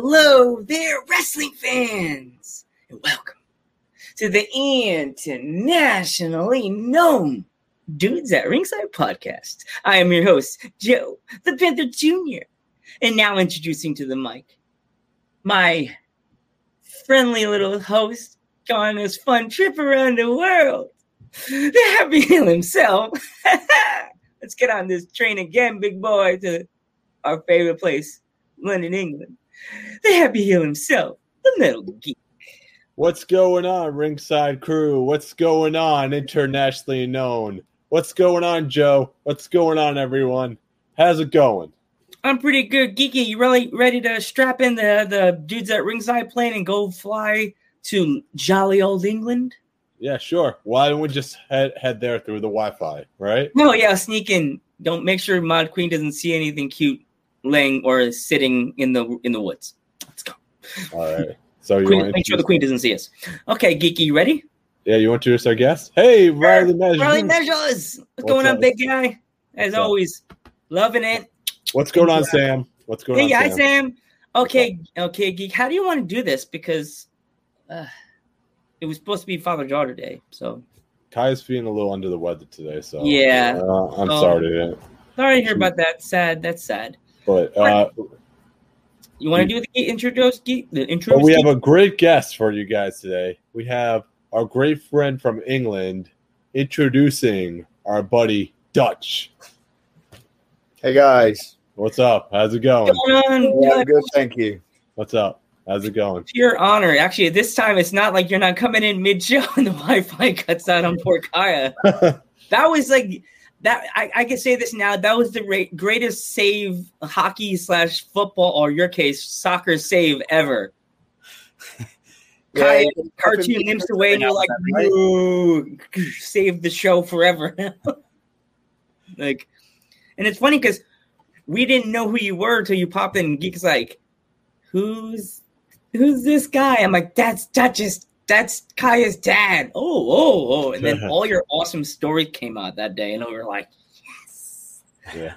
Hello there, wrestling fans, and welcome to the internationally known Dudes at Ringside podcast. I am your host, Joe, the Panther Jr., and now introducing to the mic my friendly little host on his fun trip around the world, the Happy Heel himself. Let's get on this train again, big boy, to our favorite place, London, England. The Happy Heel himself, the Metal Geek. What's going on, ringside crew? What's going on, internationally known? What's going on, Joe? What's going on, everyone? How's it going? I'm pretty good, geeky. You really ready to strap in the the dudes at ringside plane and go fly to jolly old England? Yeah, sure. Why don't we just head head there through the Wi-Fi, right? No, yeah, sneak in. Don't make sure Mod Queen doesn't see anything cute laying or sitting in the in the woods. Let's go. All right. So you Queen, make sure the queen doesn't see us. Okay, geeky, you ready? Yeah, you want to introduce our guest? Hey, Riley Measures. Riley Measures. What's, going What's on, big guy? As always, loving it. What's going on, Sam? What's going Hey, on, Hey, hi, Sam? Okay, okay, geek. How do you want to do this? Because uh, it was supposed to be Father Daughter Day, so Kai's feeling a little under the weather today, so Yeah. uh, I'm sorry to hear. sorry to hear about that. Sad. That's sad. But uh, You want to do the geek intro? The intro. But we have a great guest for you guys today. We have our great friend from England introducing our buddy Dutch. Hey guys, What's up? How's it going? going on? yeah, Dutch? good, thank you. What's up? How's it going? Pure honor. Actually, this time it's not like you're not coming in mid show and the Wi-Fi cuts out on poor Kaya. That was like that. I, I can say this now. That was the ra- greatest save hockey slash football, or your case, soccer save ever. Yeah, cartoon limps away, and you're like, Right? Save the show forever." like, and it's funny because we didn't know who you were until you popped in. Geek's like, "Who's who's this guy?" I'm like, "That's Duchess. That's Kaya's dad." Oh, oh, oh! And then all your awesome stories came out that day, and we were like, "Yes." Yeah.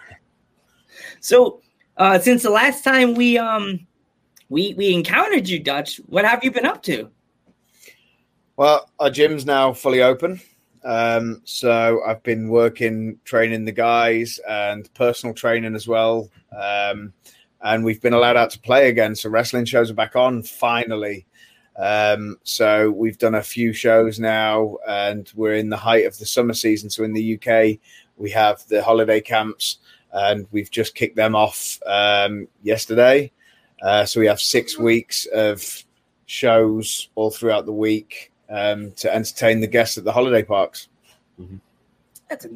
So, uh, since the last time we um we we encountered you, Dutch, what have you been up to? Well, our gym's now fully open. Um, so I've been working, training the guys and personal training as well. Um, and we've been allowed out to play again. So wrestling shows are back on finally. Um, so we've done a few shows now and we're in the height of the summer season. So in the UK, we have the holiday camps and we've just kicked them off um, yesterday. Uh, so we have six weeks of shows all throughout the week um, to entertain the guests at the holiday parks. That's a,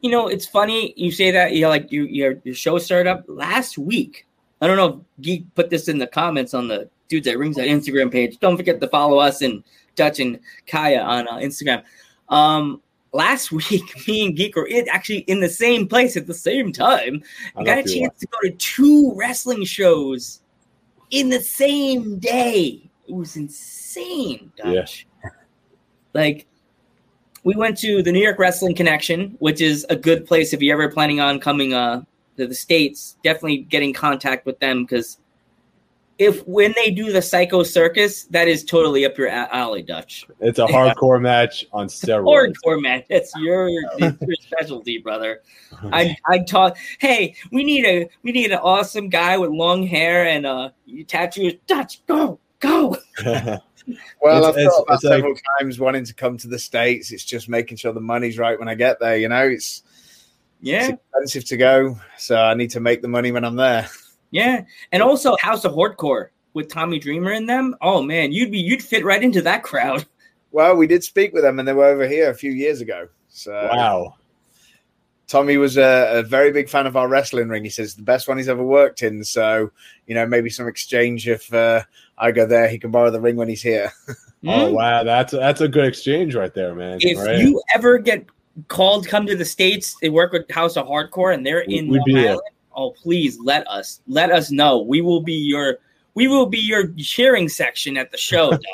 you know, it's funny you say that. You know, like you your your show started up last week. I don't know if Geek put this in the comments on the dudes at ringside Instagram page. Don't forget to follow us and Dutch and Kaya on uh, Instagram. Um, last week, me and Geek were in, actually in the same place at the same time. I got a chance to go to two wrestling shows in the same day. It was insane, Dutch. Like, we went to the New York Wrestling Connection, which is a good place if you're ever planning on coming uh, to the States. Definitely get in contact with them because if when they do the Psycho Circus, that is totally up your alley, Dutch. It's a hardcore match on steroids. Hardcore, match. That's your, it's your specialty, brother. I I taught. Hey, we need a we need an awesome guy with long hair and uh tattoos. Dutch, go go. Well, It's- I've thought about it's like- several times wanting to come to the States. It's just making sure the money's right when I get there. You know, it's, Yeah, it's expensive to go. So I need to make the money when I'm there. yeah, and also House of Hardcore with Tommy Dreamer in them. Oh man, you'd be you'd fit right into that crowd. Well, we did speak with them and they were over here a few years ago. So wow. Tommy was a, a very big fan of our wrestling ring. He says the best one he's ever worked in. So, you know, maybe some exchange if uh, I go there, he can borrow the ring when he's here. Oh wow, that's that's a good exchange right there, man. If right? you ever get called, come to the states. They work with House of Hardcore, and they're in We'd Long be there. Island. Oh, please let us let us know. We will be your we will be your cheering section at the show.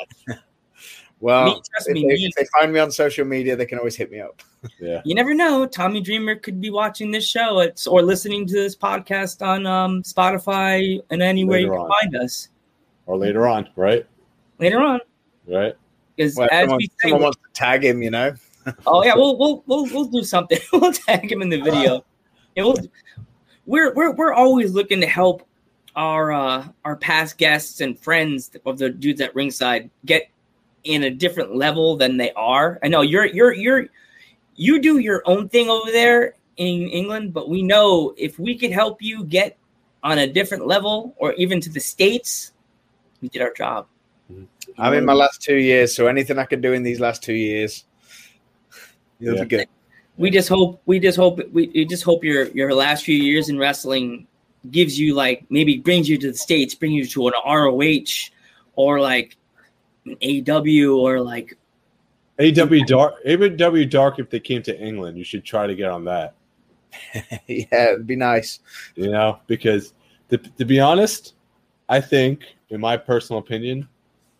Well, Me, trust if, me, they, me- if they find me on social media, they can always hit me up. Yeah. You never know. Tommy Dreamer could be watching this show it's, or listening to this podcast on um, Spotify and anywhere you can on. find us Or later on, right? later on. Right. Because Well, as someone, we say, someone wants to tag him, you know. oh yeah, we'll we'll we'll, we'll do something. we'll tag him in the video. Yeah, we'll, we're we're we're always looking to help our uh, our past guests and friends of the dudes at ringside get in a different level than they are. I know you're you're you're you do your own thing over there in England, but we know if we could help you get on a different level or even to the states, we did our job. I'm in my last two years, so anything I can do in these last two years, it'll Yeah. be good. We just hope we just hope we, we just hope your your last few years in wrestling gives you like maybe brings you to the states brings you to an ROH or like an AEW or like AEW Dark, AEW Dark. If they came to England, you should try to get on that. yeah, it'd be nice. You know, because to, to be honest, I think, in my personal opinion,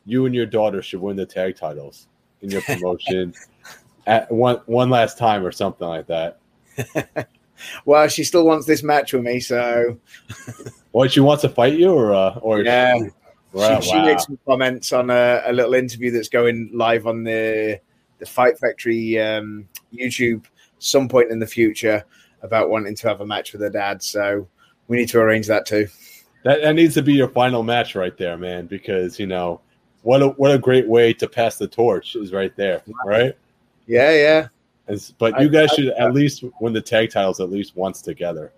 you and your daughter should win the tag titles in your promotion at one one last time or something like that. Well, she still wants this match with me, so What she wants to fight you, or uh, or yeah. Wow, she, she wow. made some comments on a, a little interview that's going live on the the Fight Factory um, YouTube some point in the future about wanting to have a match with her dad. So we need to arrange that too. That, that needs to be your final match right there, man. Because you know what a what a great way to pass the torch is right there, right? Yeah, yeah. It's- but I- you guys I- should at least win the tag titles at least once together.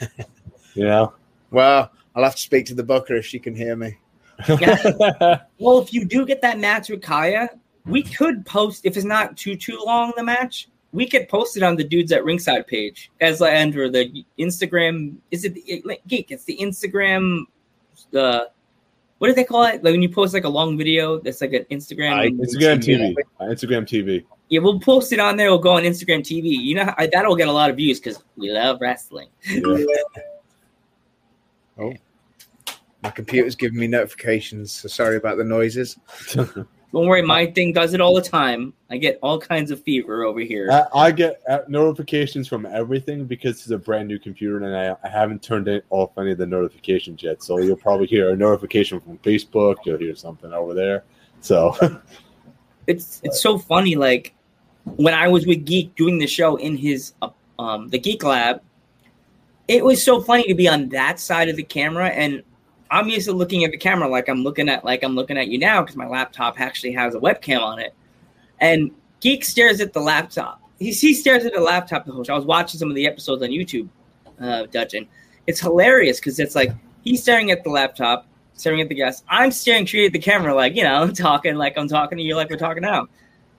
you know. Well, I'll have to speak to the booker if she can hear me. well if you do get that match with Kaya we could post if it's not too too long the match we could post it on the dudes at ringside page as I enter the Instagram is it the, like, geek it's the Instagram the what do they call it like when you post like a long video that's like an Instagram I- Instagram TV. Uh, Instagram TV. Yeah, we'll post it on there. We'll go on Instagram TV. You know, how, that'll get a lot of views because we love wrestling. Yeah. My computer's giving me notifications, so sorry about the noises. Don't worry, my thing does it all the time. I get all kinds of fever over here. I, I get uh, notifications from everything because it's a brand new computer and I, I haven't turned it off any of the notifications yet. So you'll probably hear a notification from Facebook. You'll hear something over there. So it's it's so funny. Like when I was with Geek doing the show in his uh, um the Geek Lab, it was so funny to be on that side of the camera and. I'm used to looking at the camera like I'm looking at like I'm looking at you now because my laptop actually has a webcam on it. And Geek stares at the laptop. He, he stares at the laptop the whole show. I was watching some of the episodes on YouTube, uh, Dutchin. It's hilarious because it's like he's staring at the laptop, staring at the guest. I'm staring straight at the camera, like, you know, talking like I'm talking to you, like we're talking now.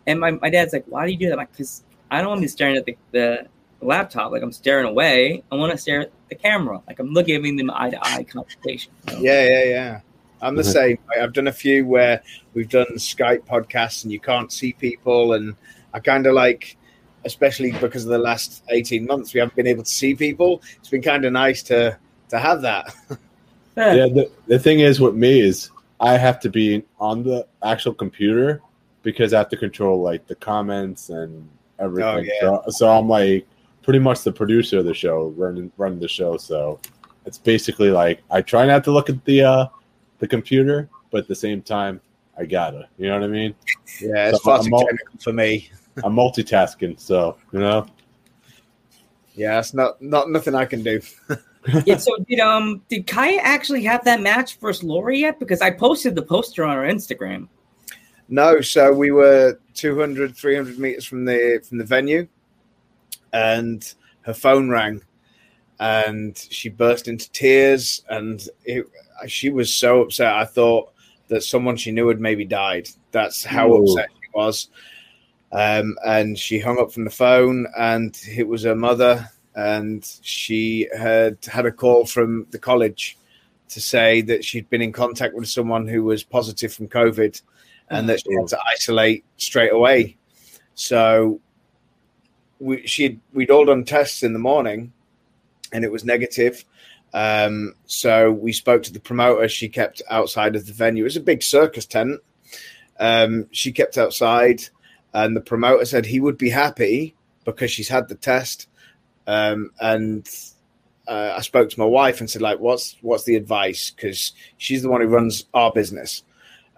And my, my dad's like, why do you do that? I'm like, because I don't want to be staring at the, the, the laptop. Like I'm staring away. I want to stare at the camera. Like I'm looking giving them eye to eye conversation. you know? Yeah, yeah, yeah. I'm the Mhm. same. I- I've done a few where we've done Skype podcasts and you can't see people, and I kind of like, especially because of the last 18 months, we haven't been able to see people. It's been kind of nice to to have that. yeah, the, the thing is with me is I have to be on the actual computer because I have to control like the comments and everything. Oh, yeah. so, so I'm like pretty much the producer of the show, running running the show. So it's basically like I try not to look at the uh the computer, but at the same time I gotta. You know what I mean? Yeah, it's So far too all- technical for me. I'm multitasking, so you know. Yeah, it's not not nothing I can do. yeah, so did um did Kaya actually have that match versus Laurie yet? Because I posted the poster on our Instagram. No, so we were 200, 300 meters from the from the venue, and her phone rang, and she burst into tears, and it, she was so upset. I thought that someone she knew had maybe died. That's how Ooh. upset she was. Um, and she hung up from the phone, and it was her mother, and she had had a call from the college to say that she'd been in contact with someone who was positive from COVID and that she had to isolate straight away. So we she'd we'd all done tests in the morning, and it was negative. Um, so we spoke to the promoter. She kept outside of the venue. It was a big circus tent, Um, she kept outside, and the promoter said he would be happy because she's had the test. Um, and uh, I spoke to my wife and said, like, what's what's the advice? Because she's the one who runs our business,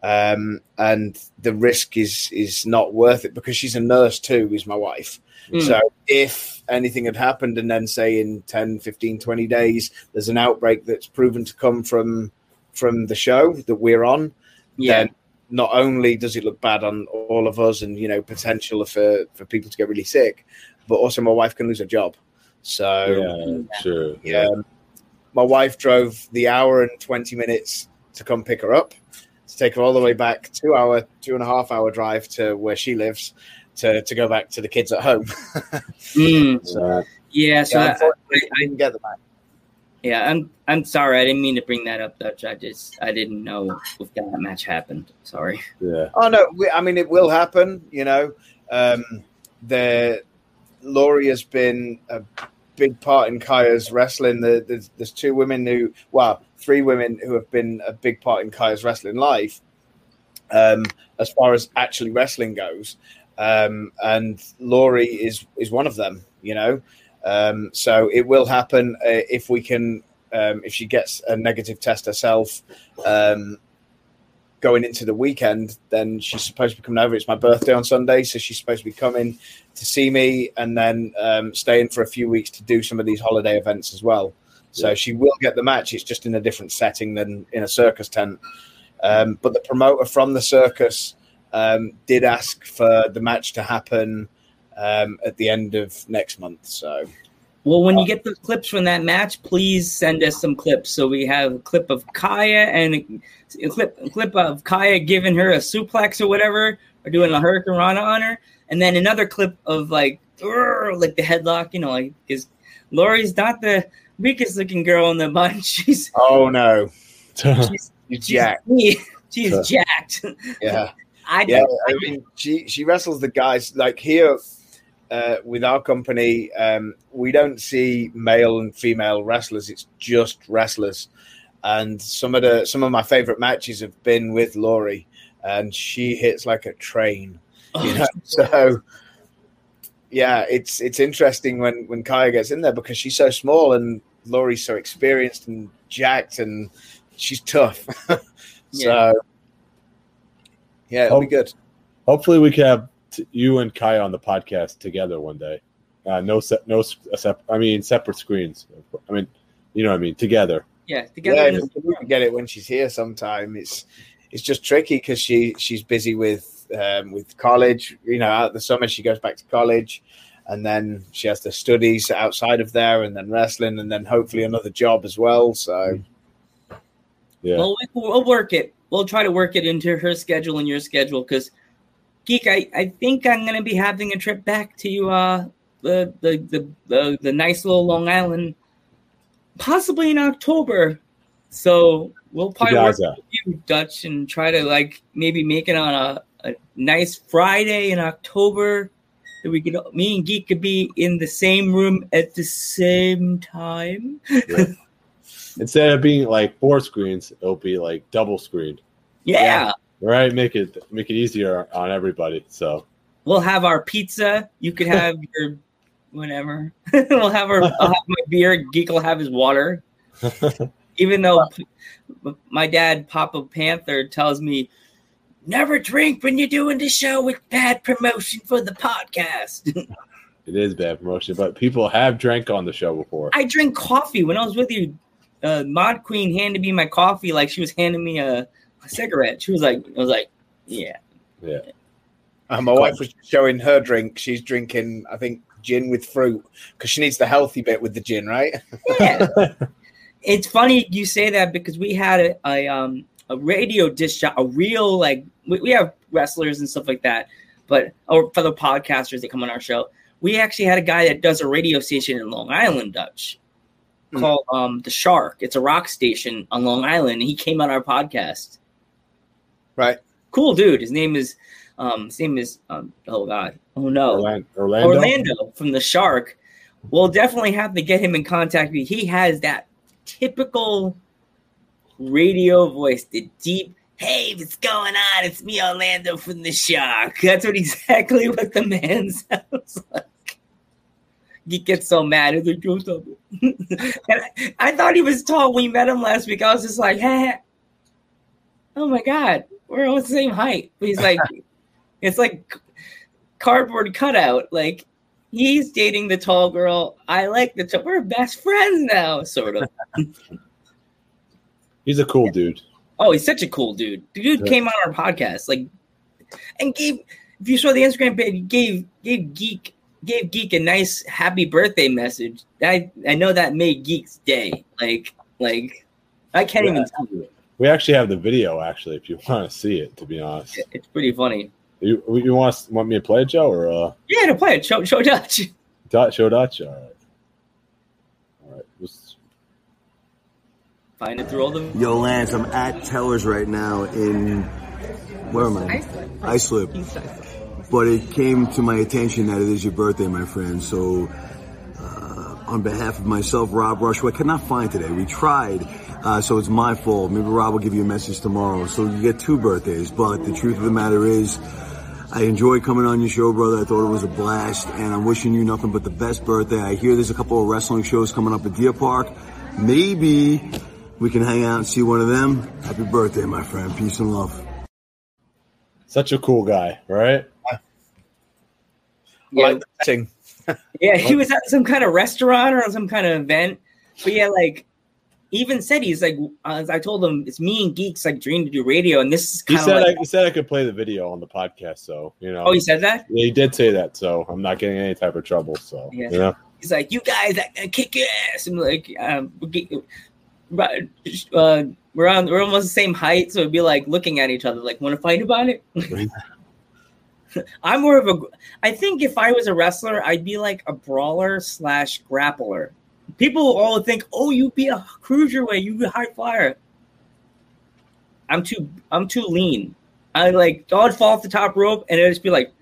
um, and the risk is is not worth it because she's a nurse too. Is my wife. Mm. So if anything had happened and then say in 10, 15, 20 days there's an outbreak that's proven to come from from the show that we're on, Yeah. then not only does it look bad on all of us and you know potential for for people to get really sick, but also my wife can lose her job. So Yeah, sure. yeah. Um, my wife drove the hour and 20 minutes to come pick her up, to take her all the way back, two hour, two and a half hour drive to where she lives to, to go back to the kids at home. Mm. So, Yeah. So Yeah, I, unfortunately, I, I didn't get the match. yeah, I'm I'm sorry. I didn't mean to bring that up, Dutch. I just I didn't know if that match happened. Sorry. yeah. Oh no, we, I mean it will happen. You know, um, the Laurie has been a big part in Kaya's wrestling. The, there's, there's two women who, well, three women who have been a big part in Kaya's wrestling life, um, as far as actually wrestling goes. Um, and Laurie is is one of them. You know, um, so it will happen uh, if we can. Um, if she gets a negative test herself, um, going into the weekend, then she's supposed to be coming over. It's my birthday on Sunday, so she's supposed to be coming to see me and then um, staying for a few weeks to do some of these holiday events as well. So Yeah. she will get the match. It's just in a different setting than in a circus tent. Um, but the promoter from the circus um, did ask for the match to happen um, at the end of next month. So Well, when you uh, get the clips from that match, please send us some clips. So we have a clip of Kaya and a, clip a clip of Kaya giving her a suplex or whatever, or doing a hurricanrana on her, and then another clip of like like the headlock. You know, like because Laurie's not the weakest looking girl in the bunch. She's oh no, she's she's, jack. she's jacked. Yeah. I yeah. I mean, she she wrestles the guys like here uh, with our company. Um, we don't see male and female wrestlers; it's just wrestlers. And some of the some of my favorite matches have been with Laurie, and she hits like a train. You know, so yeah, it's it's interesting when when Kaya gets in there because she's so small and Laurie's so experienced and jacked and she's tough. so yeah, it'll be Oh. good. Hopefully, we can have t- you and Kai on the podcast together one day. Uh, no, se- no, s- a sep- I mean, separate screens. I mean, you know what I mean, together. yeah, together. Yeah, in we can get it when she's here sometime. It's it's just tricky because she she's busy with um, with college. You know, out the summer she goes back to college, and then she has the studies outside of there, and then wrestling, and then hopefully another job as well. So Yeah, Well, we- we'll work it. We'll try to work it into her schedule and your schedule because, Geek, I, I think I'm going to be having a trip back to uh, the, the, the, the, the nice little Long Island, possibly in October. So we'll probably work with you, Dutch, and try to like maybe make it on a, a nice Friday in October. That we could, me and Geek could be in the same room at the same time. Instead of being like four screens, it'll be like double screened. yeah. Right? Make it make it easier on everybody. So we'll have our pizza. You could have your whatever. we'll have our. I'll have my beer. Geek will have his water. Even though my dad, Papa Panther, tells me never drink when you're doing the show with bad promotion for the podcast. it is bad promotion, but people have drank on the show before. I drink coffee when I was with you. Uh, Mod Queen handed me my coffee like she was handing me a cigarette. She was like, I was like, yeah. Yeah. Uh, my wife was showing her drink. She's drinking, I think, gin with fruit because she needs the healthy bit with the gin, right? Yeah. it's funny you say that because we had a, a um a radio disc jock, a real like we, we have wrestlers and stuff like that, but or fellow podcasters that come on our show. We actually had a guy that does a radio station in Long Island, Dutch, Hmm. called um the Shark. It's a rock station on Long Island, and he came on our podcast. Right. Cool dude. His name is um his name is um oh god oh no Orlando, Orlando? From the Shark. We'll definitely have to get him in contact with you. He has that typical radio voice, the deep, Hey, what's going on? It's me, Orlando from the Shark. That's what exactly what the man sounds like. He gets so mad. He's like, stop it. and I, I thought he was tall when we met him last week. I was just like, hey, oh my God, we're all the same height. But he's like, it's like cardboard cutout. Like, he's dating the tall girl. I like the tall. We're best friends now, sort of. He's a cool dude. Oh, he's such a cool dude. The dude Yeah. came on our podcast, like, and gave. If you saw the Instagram page, gave gave Geek gave Geek a nice happy birthday message. I I know that made Geek's day. Like like I can't even tell you. We actually have the video, actually, if you want to see it, to be honest. It's pretty funny. You, you want, want me to play it, Joe, or uh, Yeah, to play it. Show show Dutch. Dutch, show Dutch? All right. All right. Let's- Find it through all the. Yo, Lance, I'm at Teller's right now in where am I? Islip. But it came to my attention that it is your birthday, my friend. So, uh, on behalf of myself, Rob Rush, who I could not find today, we tried. Uh, so it's my fault. Maybe Rob will give you a message tomorrow. So you get two birthdays. But the truth of the matter is, I enjoy coming on your show, brother. I thought it was a blast, and I'm wishing you nothing but the best birthday. I hear there's a couple of wrestling shows coming up at Deer Park. Maybe we can hang out and see one of them. Happy birthday, my friend. Peace and love. Such a cool guy, right? Yeah, Like the thing. Yeah, he was at some kind of restaurant or some kind of event. But yeah, like he even said he's like as I told him it's me and geeks like dream to do radio, and this is He kind of said, like I, he said I could play the video on the podcast, so, you know. oh he said that Yeah, he did say that, so I'm not getting any type of trouble. So, Yeah. you know, he's like you guys I, I kick ass. I'm like um, uh, we're on we're almost the same height, so it'd be like looking at each other like want to fight about it. I'm more of a. I think if I was a wrestler, I'd be like a brawler slash grappler. People all think, "Oh, you be a cruiserweight, you be a high flyer." I'm too. I'm too lean. I like. I'd fall off the top rope, and it'd just be like,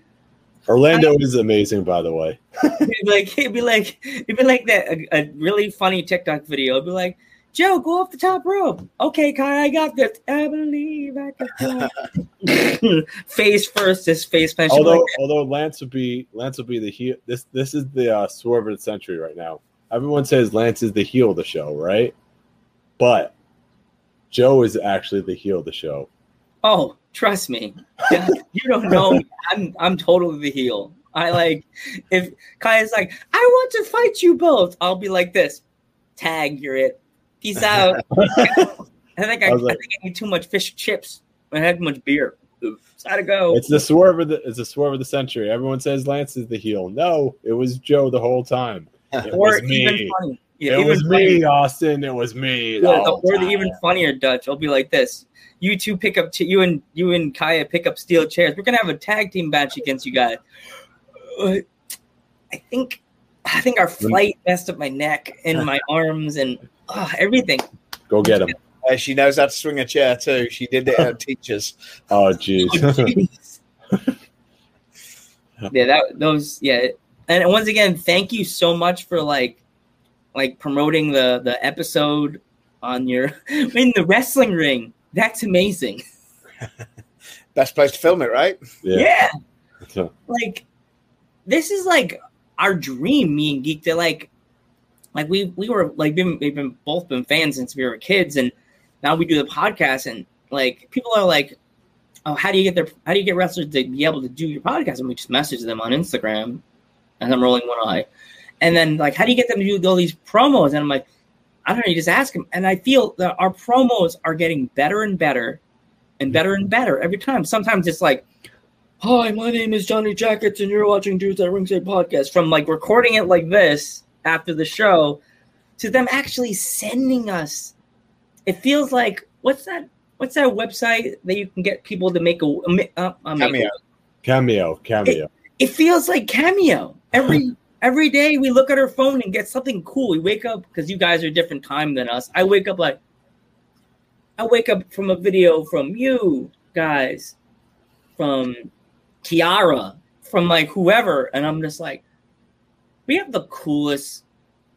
Orlando is amazing, by the way. it'd be like, it'd be like, it'd be like that. A, a really funny TikTok video. It'd be like, Joe, go off the top rope. Okay, Kai, I got this. I believe I can face first, this face punch. Although, Like, although Lance would be Lance would be the heel. This this is the uh, swerve of the century right now. Everyone says Lance is the heel of the show, right? But Joe is actually the heel of the show. Oh, trust me. You don't know. me. I'm I'm totally the heel. I like if Kai is like, I want to fight you both. I'll be like this. Tag, you're it. Peace out. I think I, I was I think I need too much fish chips. I had too much beer. Oops, gotta go. It's the swerve of the it's the swerve of the century. Everyone says Lance is the heel. No, it was Joe the whole time. It or was me. even funny. Yeah, it even was funny. me, Austin. It was me. Yeah, whole or the even funnier Dutch. I'll be like this. You two pick up t- you and you and Kaya pick up steel chairs. We're gonna have a tag team match against you guys. Uh, I think I think our flight messed up my neck and my arms and uh, everything. Go get him. Uh, she knows how to swing a chair too. She did it at teachers. Oh, Oh, jeez. jeez. yeah, that those yeah. And once again, thank you so much for like like promoting the the episode on your in the wrestling ring. That's amazing. Best place to film it, right? yeah. yeah. like this is like our dream me and geek to like like we we were like been, we've been both been fans since we were kids and now we do the podcast and like people are like oh how do you get their how do you get wrestlers to be able to do your podcast and we just message them on instagram and i'm rolling one eye and then like how do you get them to do all these promos and i'm like i don't know you just ask them and i feel that our promos are getting better and better and better and better every time sometimes it's like Hi, my name is Johnny Jackets, and you're watching Dudes at Ringside Podcast. From like recording it like this after the show to them actually sending us. It feels like what's that? What's that website that you can get people to make a, a, ma- uh, a make Cameo. a- Cameo, cameo. It feels like cameo every every day. We look at our phone and get something cool. We wake up because you guys are a different time than us. I wake up like I wake up from a video from you guys, from Kiara, from like whoever, and I'm just like, we have the coolest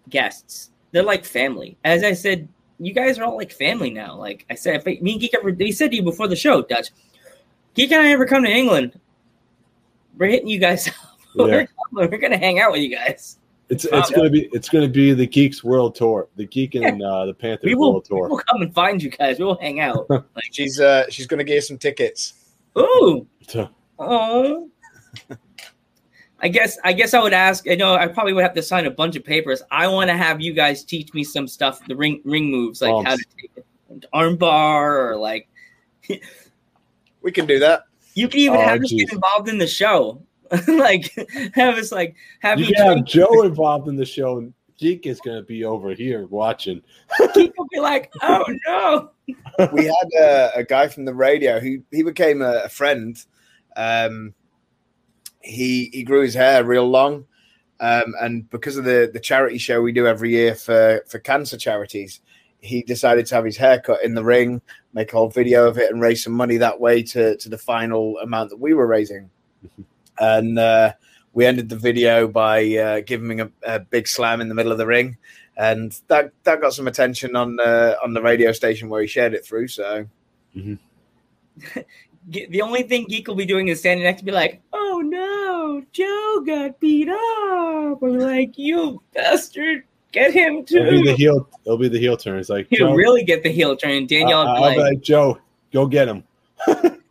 guests. They're like family. As I said you guys are all like family now. Like I said, if I, me and Geek ever, he said to you before the show, Dutch, Geek and I ever come to England, we're hitting you guys up. Yeah. We're, we're gonna hang out with you guys. It's it's gonna be it's gonna be the Geeks World Tour, the Geek and uh, the Panthers We will, World Tour. We'll come and find you guys. We will hang out. like, She's uh, she's going to get some tickets. ooh, oh. I guess I guess I would ask. I know I probably would have to sign a bunch of papers. I want to have you guys teach me some stuff, the ring ring moves, like how to Bumps. take it, armbar or like We can do that. You can even Oh, have us get involved in the show. like have us like have you me have. Joe involved in the show, and Geek is gonna be over here watching. People be like, oh no. we had a, a guy from the radio who he became a, a friend. Um, he he grew his hair real long, um, and because of the the charity show we do every year for for cancer charities, he decided to have his hair cut in the ring, make a whole video of it, and raise some money that way to to the final amount that we were raising. And uh, we ended the video by uh, giving him a, a big slam in the middle of the ring, and that that got some attention on uh, on the radio station where he shared it through. So Ge- The only thing Geek will be doing is standing next to be like, oh no, Joe got beat up. Or like, you bastard, get him too." It'll be the heel. It'll be the heel turn. It's like He'll really get the heel turn. And Danielle uh, I'll be like Joe, go get him.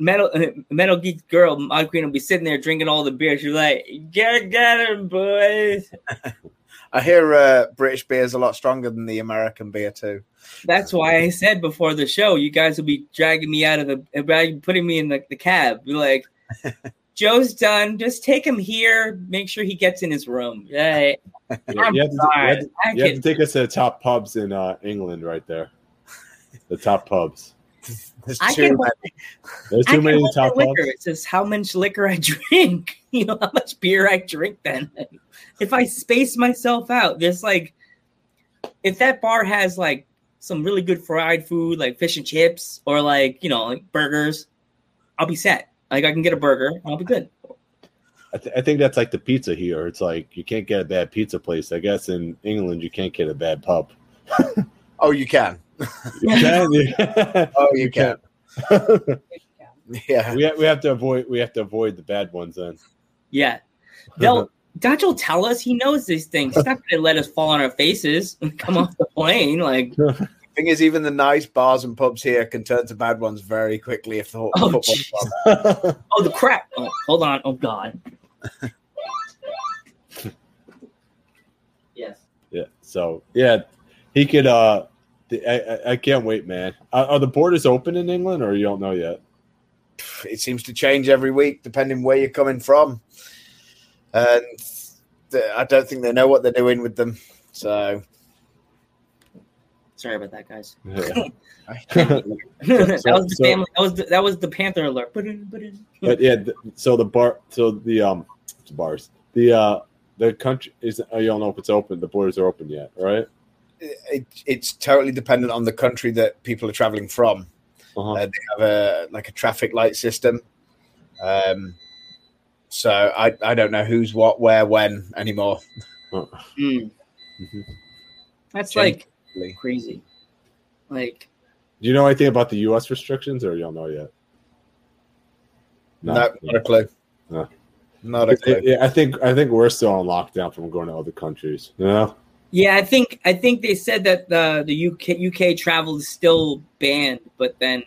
Metal uh, Metal Geek girl, my queen will be sitting there drinking all the beer. She's like, get, get him, boys. I hear uh, British beer is a lot stronger than the American beer too. That's why I said before the show, you guys will be dragging me out of the, uh, putting me in the, the cab. Be like, Joe's done. Just take him here. Make sure he gets in his room. Right. Yeah, I'm you, have to, you, have to, you have to take us to the top pubs in uh, England, right there. The top pubs. There's I too can- many. There's too can many hold top my liquor. It says how much liquor I drink. You know how much beer I drink. Then, if I space myself out, there's like, if that bar has like some really good fried food, like fish and chips, or like you know like burgers, I'll be set. Like I can get a burger, I'll be good. I, th- I think that's like the pizza here. It's like you can't get a bad pizza place. I guess in England you can't get a bad pub. Oh, you can. You can. yeah. Oh, you can. Yeah. we have, we have to avoid we have to avoid the bad ones then. Yeah, they'll. Dutch will tell us he knows these things. He's not going to let us fall on our faces and come off the plane. Like, Thing is, even the nice bars and pubs here can turn to bad ones very quickly if the whole Oh, football club. oh, the crap! Oh, hold on. Oh God. yes. yeah. So yeah, he could. uh the, I, I- I can't wait, man. Are, are the borders open in England, or you don't know yet? It seems to change every week depending where you're coming from, and I don't think they know what they're doing with them. So Sorry about that, guys. Yeah. that was the so- family. That was the, that was the Panther alert. Ba-dun, ba-dun. but yeah, th- so the bar, so the um, the bars, the uh, the country is. oh, You don't know if it's open. The borders are open yet, right? It, it's totally dependent on the country that people are traveling from. Uh-huh. Uh, they have a like a traffic light system. Um, so I I don't know who's what, where, when anymore. Mm. Mhm. That's Change. like crazy. Like Do you know anything about the U.S. restrictions, or you don't know yet? No, not a clue. No. Not a clue. Yeah, I think I think we're still on lockdown from going to other countries. You know? Yeah, I think I think they said that the the UK UK travel is still banned, but then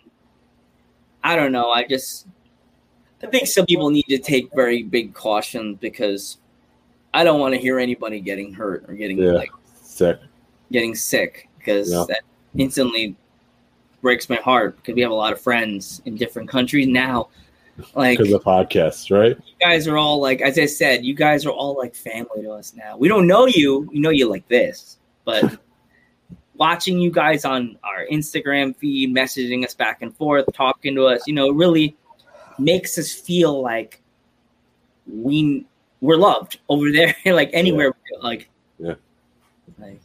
I don't know. I just I think some people need to take very big caution because I don't want to hear anybody getting hurt or getting Yeah. like Sick. getting sick because Yeah. that instantly breaks my heart because we have a lot of friends in different countries now. Like Because of podcasts, right? you guys are all like, as I said, you guys are all like family to us now. We don't know you, we know you like this, but watching you guys on our Instagram feed, messaging us back and forth, talking to us, you know, really makes us feel like we we're loved over there, like anywhere, like Yeah. like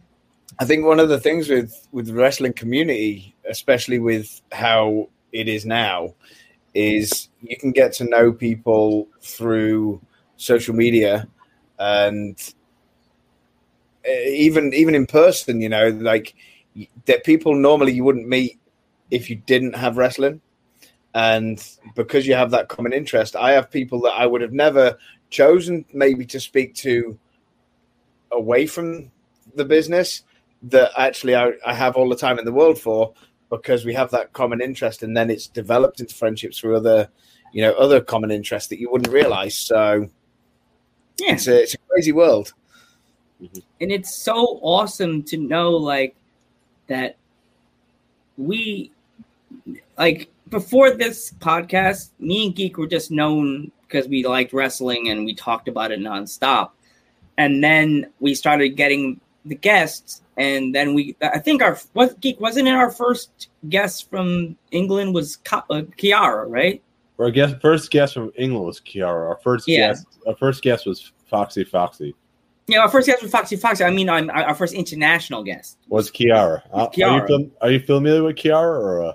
I think one of the things with with the wrestling community, especially with how it is now, is you can get to know people through social media, and eh, even even in person, you know, like that people normally you wouldn't meet if you didn't have wrestling. And because you have that common interest, I have people that I would have never chosen maybe to speak to away from the business that actually I, I have all the time in the world for because we have that common interest and then it's developed into friendships through other you know other common interests that you wouldn't realize. So Yeah. it's a, it's a crazy world. Mm-hmm. And it's so awesome to know like that we like before this podcast me and geek were just known because we liked wrestling and we talked about it nonstop. And then we started getting the guests and then we i think our what geek wasn't it our first guest from england was Ka- uh, kiara right Our guest, first guest from England was Kiara. Our first Yeah. guest, our first guest was Foxy Foxy. yeah our first guest was foxy foxy i mean our, our first international guest Was Kiara? Uh, Are, you Kiara. fam- are you familiar with Kiara or uh,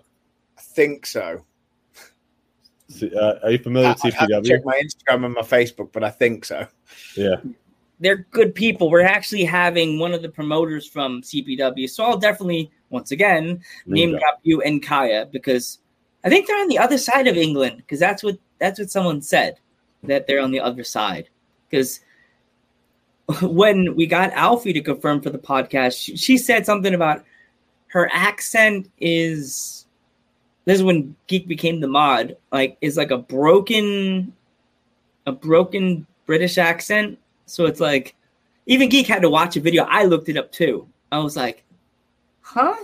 i think so uh, are you familiar with I'd have to CPW? check my instagram and my facebook but i think so Yeah, they're good people. We're actually having one of the promoters from CPW, so I'll definitely once again name drop you and Kaya because I think they're on the other side of England because that's what that's what someone said that they're on the other side because when we got Alfie to confirm for the podcast, she, she said something about her accent is this is when Geek became the mod, like is like a broken a broken British accent. So it's like even Geek had to watch a video. I looked it up too. I was like, huh?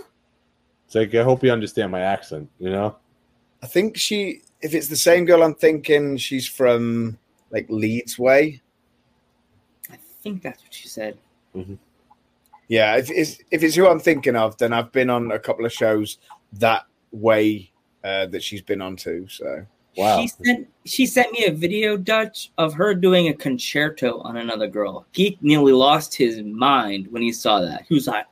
it's like I hope you understand my accent. You know, i think she if it's the same girl i'm thinking she's from like leeds way I think that's what she said. Yeah, if it's if it's who I'm thinking of, then I've been on a couple of shows that way uh, that she's been on too. So wow. She sent she sent me a video, Dutch, of her doing a concerto on another girl. Geek nearly lost his mind when he saw that. He was like,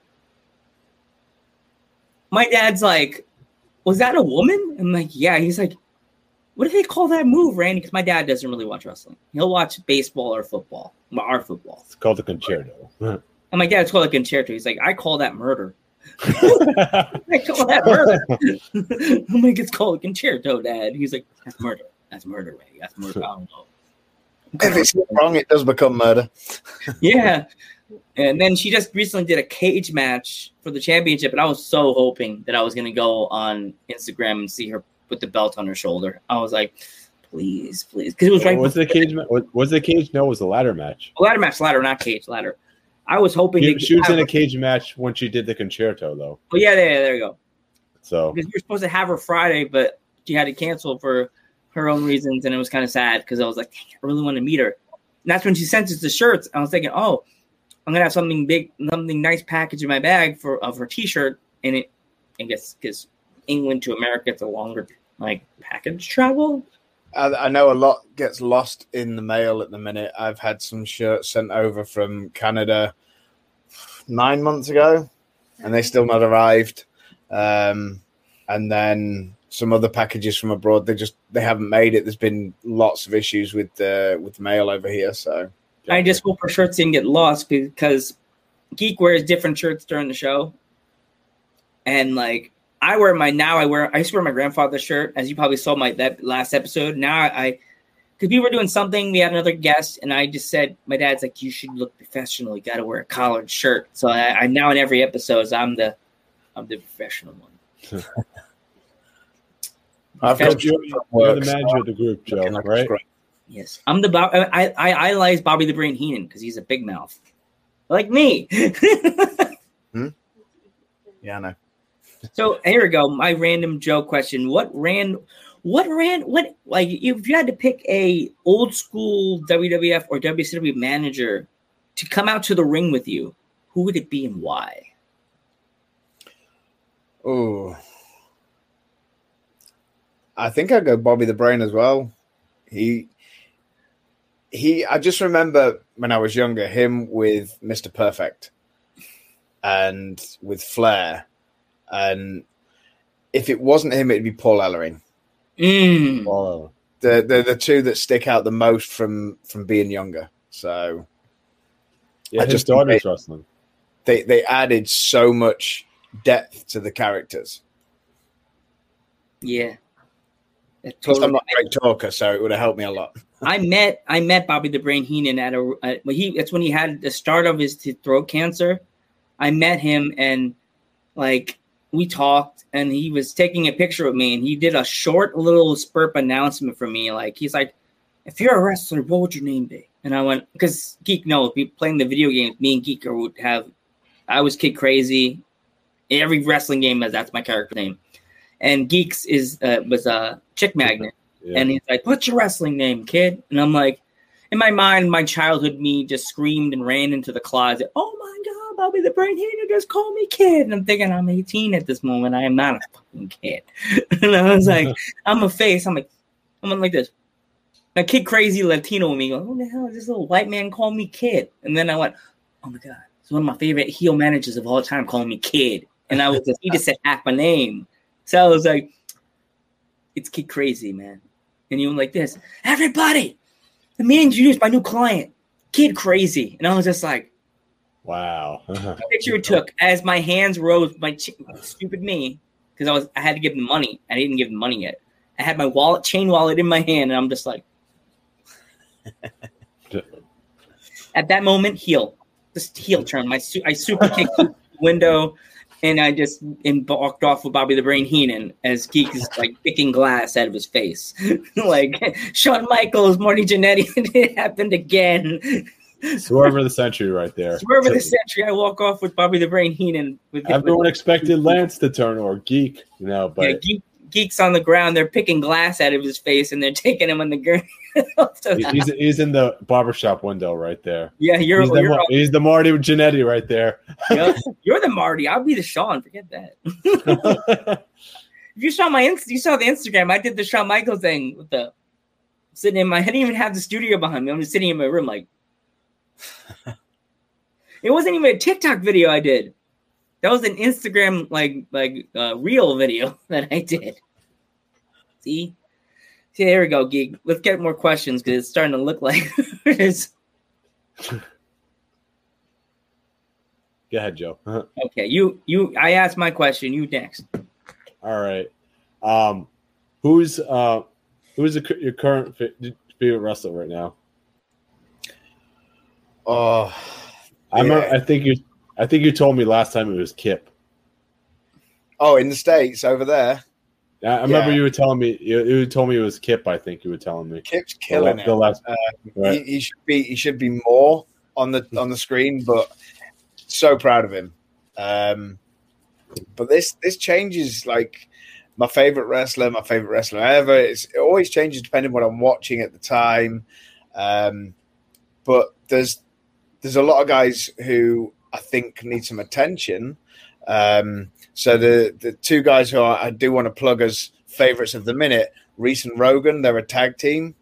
My dad's like, Was that a woman? I'm like, Yeah. He's like, What do they call that move, Randy? Because my dad doesn't really watch wrestling. He'll watch baseball or football. Our football. It's called the concerto. And my dad's called a concerto. He's like, I call that murder. I call oh, that murder. I'm like, it's called concerto, Dad. He's like, that's murder. That's murder, Ray. That's murder. I don't know. if it's wrong, it does become murder. yeah. And then she just recently did a cage match for the championship, and I was so hoping that I was gonna go on Instagram and see her with the belt on her shoulder. I was like, please, please, because it was right. was the cage? ma- Was, was the cage? No, it was the ladder match. A ladder match, ladder, not cage, ladder. I was hoping She, to she was in a cage match when she did the concerto, though. Oh yeah, there, there you go. So because we were supposed to have her Friday, but she had to cancel for her own reasons, and it was kind of sad because I was like, I really want to meet her. And that's when she sent us the shirts. I was thinking, oh, I'm gonna have something big, something nice package in my bag for of her T-shirt, and it, I guess, because England to America, it's a longer like package travel. I, I know a lot gets lost in the mail at the minute. I've had some shirts sent over from Canada nine months ago, and they still not arrived. Um, and then some other packages from abroad. They just they haven't made it. There's been lots of issues with the with mail over here. So I just hope her shirts didn't get lost because Geek wears different shirts during the show. And like I wear my now I wear I used to wear my grandfather's shirt, as you probably saw my that last episode. Now I because we were doing something, we had another guest, and I just said my dad's like, You should look professional, you gotta wear a collared shirt. So I, I now in every episode I'm the I'm the professional one. I've got you're, you from you're the manager of the group, Joe, looking like right? scrub. Yes. I'm the Bob I I, I idolize Bobby the Brain Heenan because he's a big mouth. Like me. hmm? Yeah, I know. So here we go. My random Joe question: What ran? What ran? What like if you had to pick a old school WWF or WCW manager to come out to the ring with you, who would it be and why? Oh, I think I'd go Bobby the Brain as well. He, he. I just remember when I was younger, him with Mister Perfect, and with Flair, and if it wasn't him, it'd be Paul Ellering. Mm. Oh, The the the two that stick out the most from from being younger. So yeah, I his just daughter's think wrestling. they they added so much depth to the characters. Yeah. That Plus, I'm not a great talker, so it would have helped me a lot. I met I met Bobby the Brain Heenan at a at, when he that's when he had the start of his throat cancer. I met him and like we talked and he was taking a picture with me and he did a short little spurp announcement for me. Like he's like, if you're a wrestler, what would your name be? And I went because Geek knows playing the video games. Me and Geek would have. I was Kid Crazy. Every wrestling game has that's my character name. And Geeks is uh, was a chick magnet. Yeah. And he's like, What's your wrestling name, kid? And I'm like, in my mind, my childhood me just screamed and ran into the closet. Oh my God, Bobby the Brain Heenan just call me kid. And I'm thinking, I'm 18 at this moment. I am not a fucking kid. and I was like, I'm a face. I'm like, I'm like this. A kid crazy Latino with me going, Who the hell is this little white man call me kid? And then I went, Oh my God, it's one of my favorite heel managers of all time calling me kid. And I was just, he just said half my name. So I was like, It's kid crazy, man and he went like this, everybody, let me introduce my new client, Kid Crazy. And I was just like, wow. the picture it took as my hands rose, my ch- stupid me, because I was I had to give them money. I didn't give them money yet. I had my wallet, chain wallet in my hand, and I'm just like, at that moment, heel, just heel turn. My su- I super kicked the window, and I just and embarked off with Bobby the Brain Heenan as Geek is like picking glass out of his face, like Shawn Michaels, Marty Jannetty. it happened again. Swerve of the century right there. Swerve of the century. I walk off with Bobby the Brain Heenan. With, Everyone expected Lance to turn or geek, you know, but yeah, geek, geeks on the ground. They're picking glass out of his face and they're taking him on the ground. So- he's he's in the barbershop window right there. yeah, you're He's the, you're, he's the Marty Jannetty right there. yeah, you're the Marty. I'll be the Shawn. Forget that. If you saw my inst- you saw the Instagram. I did the Shawn Michaels thing with the sitting in my. I didn't even have the studio behind me. I'm just sitting in my room like. it wasn't even a TikTok video I did. That was an Instagram like like uh, reel video that I did. See, see, there we go, geek. Let's get more questions because it's starting to look like it's Go ahead, Joe. okay. You you. I asked my question. You next. All right. Um, who's uh, who's the, your current fa- favorite wrestler right now? Oh, I remember, Yeah. I think you. I think you told me last time it was Kip. oh, in the states over there, I, I remember Yeah. you were telling me. You, you told me it was Kip. I think you were telling me. Kip's killing la- it. the last- Uh, right. he, he should be he should be more on the on the screen, but so proud of him. Um, but this this changes like my favorite wrestler, my favorite wrestler ever. It's, it always changes depending what I'm watching at the time. Um, but there's there's a lot of guys who I think need some attention. Um, so the the two guys who I, I do want to plug as favorites of the minute, Reese and Rogan, they're a tag team.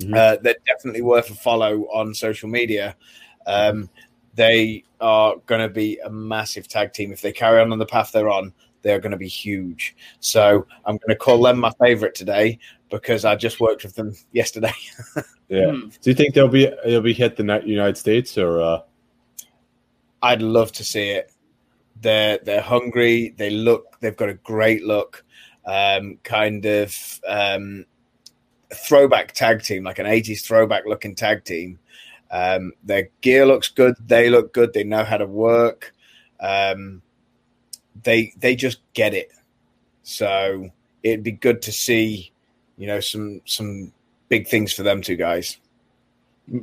Mhm. Uh, they're definitely worth a follow on social media. Um, they are going to be a massive tag team if they carry on on the path they're on. They're going to be huge. So I'm going to call them my favorite today because I just worked with them yesterday. Yeah. Hmm. Do you think they'll be they'll be hit the United States or? uh I'd love to see it. They're they're hungry. They look. They've got a great look. Um, kind of um, throwback tag team, like an '80s throwback looking tag team. Um, their gear looks good. They look good. They know how to work. Um, they they just get it. So it'd be good to see, you know, some some big things for them two guys.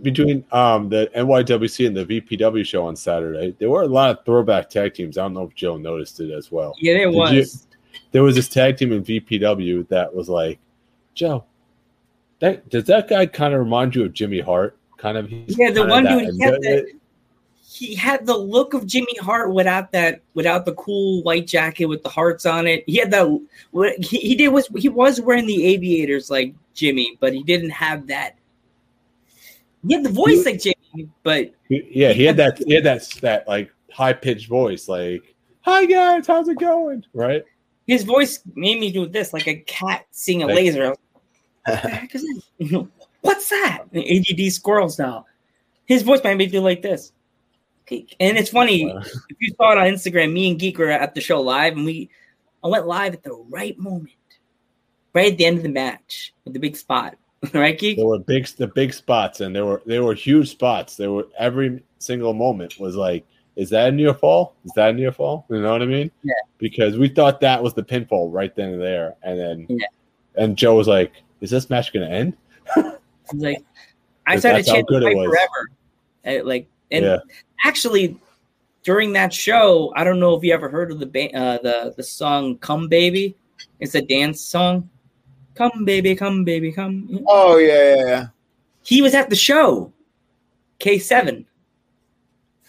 between um the NYWC and the VPW show on Saturday, there were a lot of throwback tag teams. I don't know if Joe noticed it as well. Yeah, there Did was. you- There was this tag team in VPW that was like, Joe, that does that guy kind of remind you of Jimmy Hart? Kind of. he's Yeah, the one that- dude, he had that- he had the look of Jimmy Hart without that, without the cool white jacket with the hearts on it. He had that. What he, he did was he was wearing the aviators like Jimmy, but he didn't have that. He had the voice like Jimmy, but He- yeah, he had that. He had that that like high pitched voice, like, "Hi guys, how's it going?" Right? his voice made me do this like a cat seeing a Like- laser. What the heck is that? What's that? ADD squirrels now. His voice made me do like this. Geek. And it's funny Wow. if you saw it on Instagram. Me and Geek were at the show live, and we I went live at the right moment, right at the end of the match with the big spot. right, Geek? There were big the big spots, and there were they were huge spots. There were every single moment was like, is that a near fall? Is that a near fall? You know what I mean? Yeah. Because we thought that was the pinfall right then and there, and then Yeah. and Joe was like, "Is this match going to end?" I was like, I But started that's how chanting good it fight forever. Uh, like, and Yeah. actually, during that show, I don't know if you ever heard of the ba- uh, the the song "Come Baby." It's a dance song. Come baby, come baby, come. Oh yeah, yeah, yeah. He was at the show. K seven.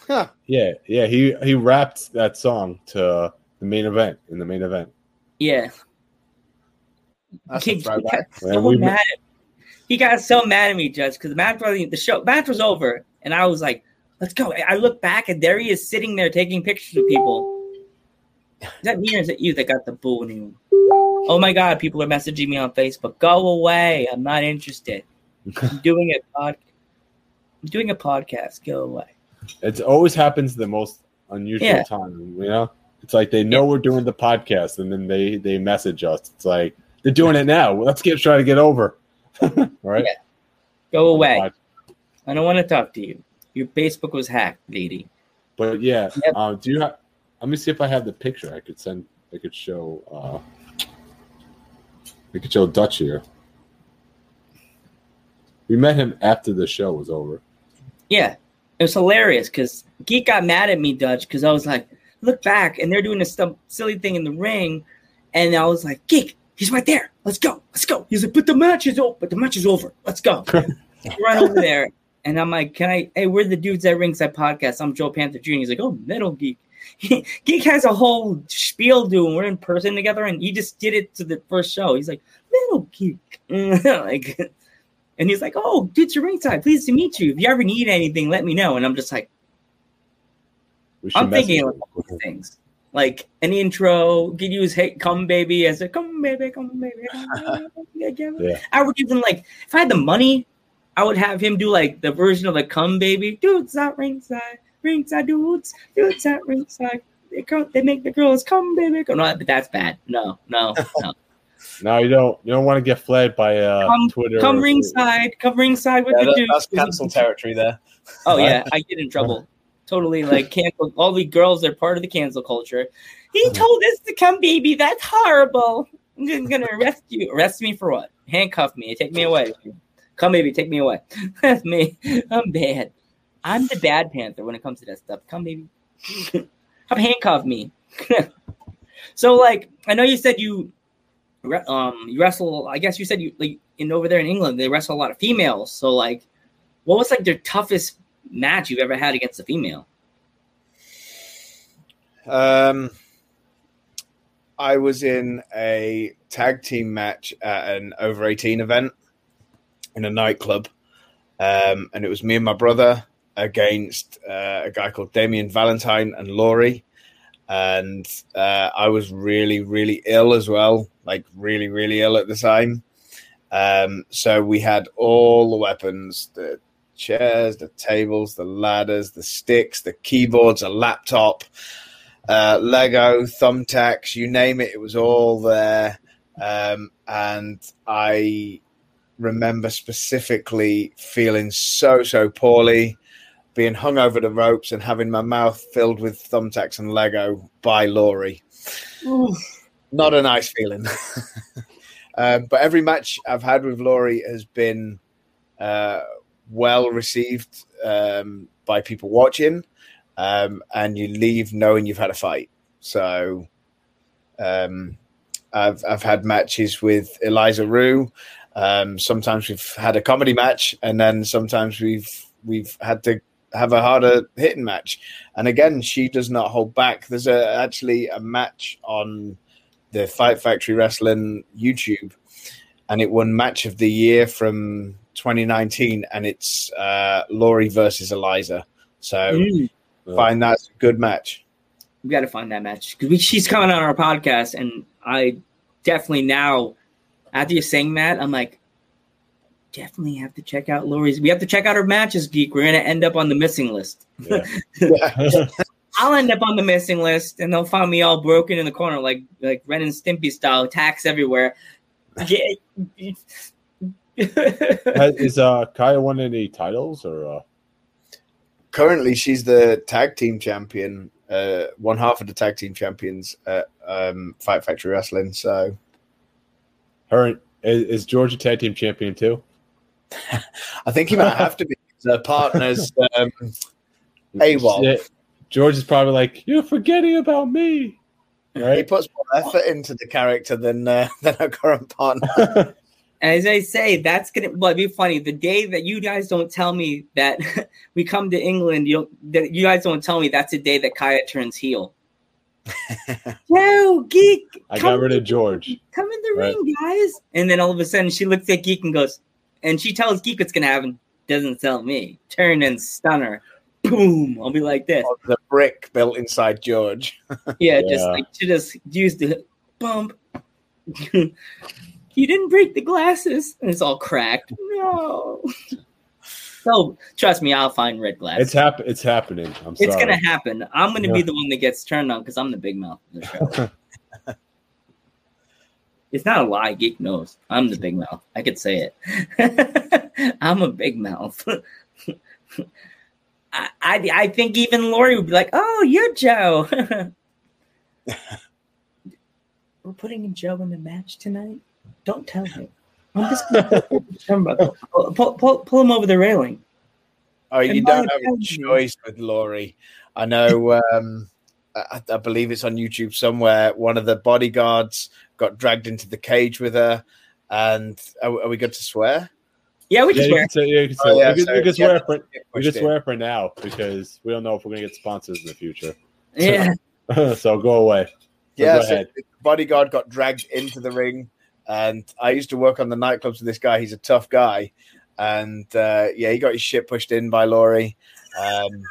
Huh. Yeah, yeah. He he rapped that song to the main event in the main event. Yeah. That's He- he throwback. got so we- mad at, he got so mad at me, Judge, because the match was the show match was over, and I was like, "Let's go." I look back, and there he is sitting there taking pictures of people. Is that me or is it you that got the booing? Oh my god, people are messaging me on Facebook. Go away. I'm not interested. I'm doing a pod. I'm doing a podcast. Go away. It always happens the most unusual Yeah. time. You know, it's like they know we're doing the podcast, and then they they message us. It's like they're doing it now. Let's get try to get over. right? Yeah. Go away. I don't want to talk to you. Your Facebook was hacked, lady. But yeah, Yep. um, do you have? Let me see if I have the picture. I could send. I could show. uh I could show Dutch here. We met him after the show was over. Yeah, it was hilarious because Geek got mad at me, Dutch, because I was like, look back, and they're doing this stuff, silly thing in the ring, and I was like, Geek, he's right there. Let's go, let's go. He's like, but the match is over. But the match is over. Let's go. Run over there, and I'm like, can I? Hey, we're the dudes at Ringside Podcast. I'm Joe Panther Jr. He's like, oh, Metal Geek. Geek has a whole spiel doing. We're in person together, and he just did it to the first show. He's like, Metal Geek, like. And he's like, "Oh, dude, to ringside. Pleased to meet you. If you ever need anything, let me know." And I'm just like, I'm thinking him. things like an intro. Could use "Hey, come baby" as a "Come baby, come baby." Come baby. Yeah. I would even like if I had the money, I would have him do like the version of the "Come baby." Dudes at ringside, ringside dudes, dudes at ringside. They come, they make the girls come, baby. Come. No, but that's bad. No, no, no. No, you don't. You don't want to get flagged by uh, Come- Twitter. come ringside, come ringside with Yeah, the that- dudes. that's cancel territory there. Oh yeah, I get in trouble. Totally like cancel. All the girls are part of the cancel culture. He told us to come, baby. That's horrible. I'm just gonna arrest you. Arrest me for what? Handcuff me. Take me away. Come, baby. Take me away. That's me. I'm bad. I'm the bad panther when it comes to that stuff. Come, baby. Come handcuff me. so, like, I know you said you, um, you wrestle. I guess you said you like in over there in England they wrestle a lot of females. So, like, what was like their toughest match you've ever had against a female? Um, I was in a tag team match at an over 18 event in a nightclub. Um, and it was me and my brother against uh, a guy called Damien Valentine and Laurie. And uh, I was really, really ill as well, like really, really ill at the time. Um, so we had all the weapons the chairs, the tables, the ladders, the sticks, the keyboards, a laptop uh, Lego, thumbtacks, you name it, it was all there. Um, and I remember specifically feeling so, so poorly, being hung over the ropes and having my mouth filled with thumbtacks and Lego by Laurie. Not a nice feeling. um, but every match I've had with Laurie has been uh, well received um, by people watching um, and you leave knowing you've had a fight. So, um, I've I've had matches with Eliza Rue. Um, sometimes we've had a comedy match, and then sometimes we've we've had to have a harder hitting match. And again, she does not hold back. There's a actually a match on the Fight Factory Wrestling YouTube, and it won Match of the Year from 2019, and it's uh, Laurie versus Eliza. So Mm, find that's a good match. we got to find that match because she's coming on our podcast, and I definitely now, after you saying that, I'm like, definitely have to check out Laurie's. We have to check out her matches, geek. We're gonna end up on the missing list. Yeah. I'll end up on the missing list, and they'll find me all broken in the corner, like like Ren and Stimpy style, attacks everywhere. Has- Is uh Kaya won any titles or uh Currently, she's the tag team champion, uh, one half of the tag team champions at um, Fight Factory Wrestling. So her is, is George a tag team champion too? I think he might have to be. The partners, um, AWOL. Yeah, George is probably like, You're forgetting about me. Right? He puts more effort into the character than uh, than our current partner. As I say, that's gonna well, be funny. The day that you guys don't tell me that we come to England, you don't that you guys don't tell me that's the day that Kaya turns heel. Yo, geek, I got rid of George. Come in the Right. ring, guys. And then all of a sudden she looks at Geek and goes, and she tells Geek what's gonna happen. Doesn't tell me. Turn and stunner. Boom. I'll be like this. Oh, the brick built inside George. Yeah, just like she just used the bump. you didn't break the glasses, and it's all cracked. No. So trust me, I'll find red glasses. It's hap- it's happening. I'm sorry. It's gonna happen. I'm gonna be the one that gets turned on because I'm the big mouth of the show. it's not a lie. Geek knows I'm the big mouth. I could say it. I'm a big mouth. I, I I think even Laurie would be like, "Oh, you're Joe." We're putting in Joe in the match tonight. Don't tell him. I'm just gonna pull, pull, pull, pull him over the railing. Oh, you And don't have a choice with Laurie. I know. Um, I, I believe it's on YouTube somewhere. One of the bodyguards got dragged into the cage with her, and are, are we good to swear? Yeah, we Yeah, can you swear. can say, you can, say, Oh, yeah, you so- you can yeah. for we pushed can swear for now because we don't know if we're gonna get sponsors in the future. Yeah. so go away. Yeah, go so ahead. the bodyguard got dragged into the ring, and I used to work on the nightclubs with this guy. He's a tough guy, and uh, yeah, he got his shit pushed in by Laurie. Um,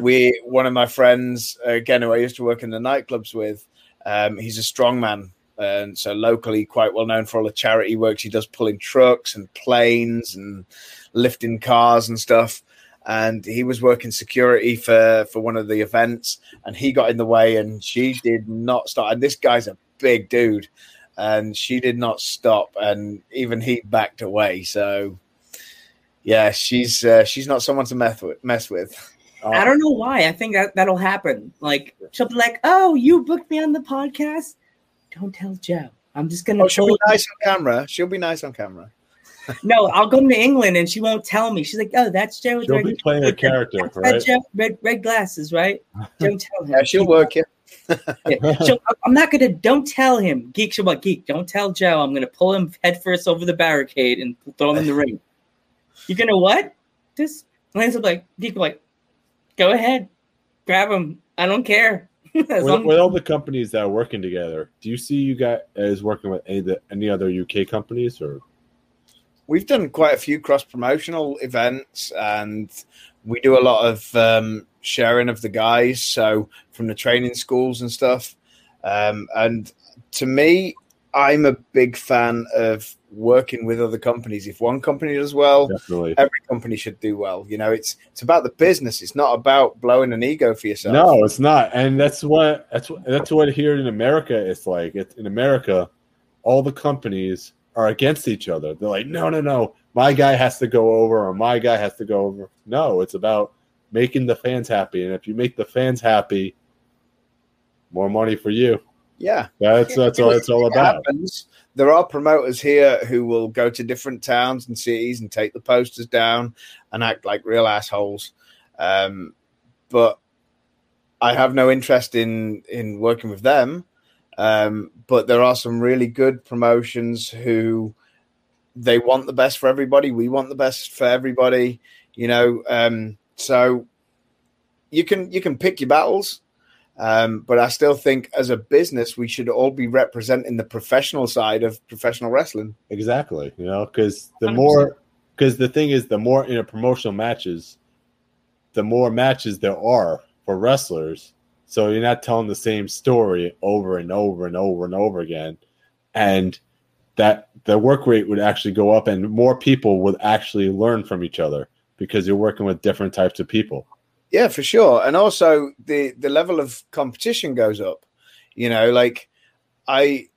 we, one of my friends, again, who I used to work in the nightclubs with, um, he's a strong man, and so locally quite well known for all the charity works he does, pulling trucks and planes and lifting cars and stuff. And he was working security for for one of the events, and he got in the way, and she did not start. And this guy's a big dude, and she did not stop, and even he backed away. So, yeah, she's uh, she's not someone to mess with. Mess with. I don't know why. I think that that'll happen. Like she'll be like, "Oh, you booked me on the podcast. Don't tell Joe. I'm just gonna Oh, she'll be nice on camera. She'll be nice on camera. No, I'll go to England and she won't tell me. She's like, "Oh, that's Joe. with She'll red- be playing a character, right? Joe, red red glasses, right? Don't tell her. Yeah, she'll work you. Yeah. She'll- I'm not gonna. Don't tell him. Geek. She'll "Geek. Don't tell Joe. I'm gonna pull him headfirst over the barricade and throw him in the ring." You're gonna what? Just Lance will be like, Geek. will be like, go ahead, grab him. I don't care. With, long- with all the companies that are working together, do you see you guys as working with any, the, any other UK companies or We've done quite a few cross promotional events, and we do a lot of um, sharing of the guys. So from the training schools and stuff. Um, and to me, I'm a big fan of working with other companies. If one company does well, definitely? every company should do well. You know, it's it's about the business. It's not about blowing an ego for yourself. No, it's not, and that's what that's what that's what here in America it's like. It's in America, all the companies are against each other. They're like, no, no, no, my guy has to go over, or my guy has to go over. No, it's about making the fans happy, and if you make the fans happy, more money for you. Yeah. That's that's all it's all about. happens. There are promoters here who will go to different towns and cities and take the posters down and act like real assholes. Um, but I have no interest in in working with them. Um, but there are some really good promotions who they want the best for everybody. We want the best for everybody. You know, um, so you can you can pick your battles. Um, but I still think as a business, we should all be representing the professional side of professional wrestling. Exactly. You know, because the 100. more, because the thing is, the more in a promotional matches, the more matches there are for wrestlers. So you're not telling the same story over and over and over and over again. And that the work rate would actually go up and more people would actually learn from each other because you're working with different types of people. Yeah, for sure. And also the the level of competition goes up. You know, like I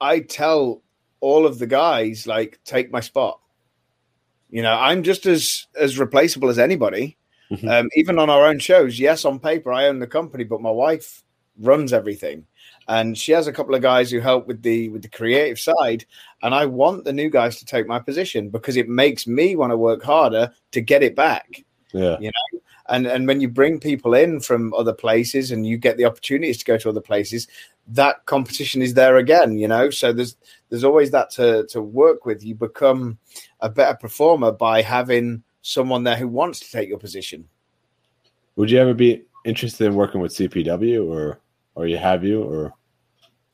I tell all of the guys like take my spot. You know, I'm just as as replaceable as anybody. Mhm. Um, even on our own shows, yes, on paper I own the company, but my wife runs everything, and she has a couple of guys who help with the with the creative side. And I want the new guys to take my position because it makes me want to work harder to get it back Yeah. And and when you bring people in from other places and you get the opportunities to go to other places that competition is there again you know? So there's there's always that to to work with. You become a better performer by having someone there who wants to take your position. Would you ever be interested in working with CPW or or you have you or?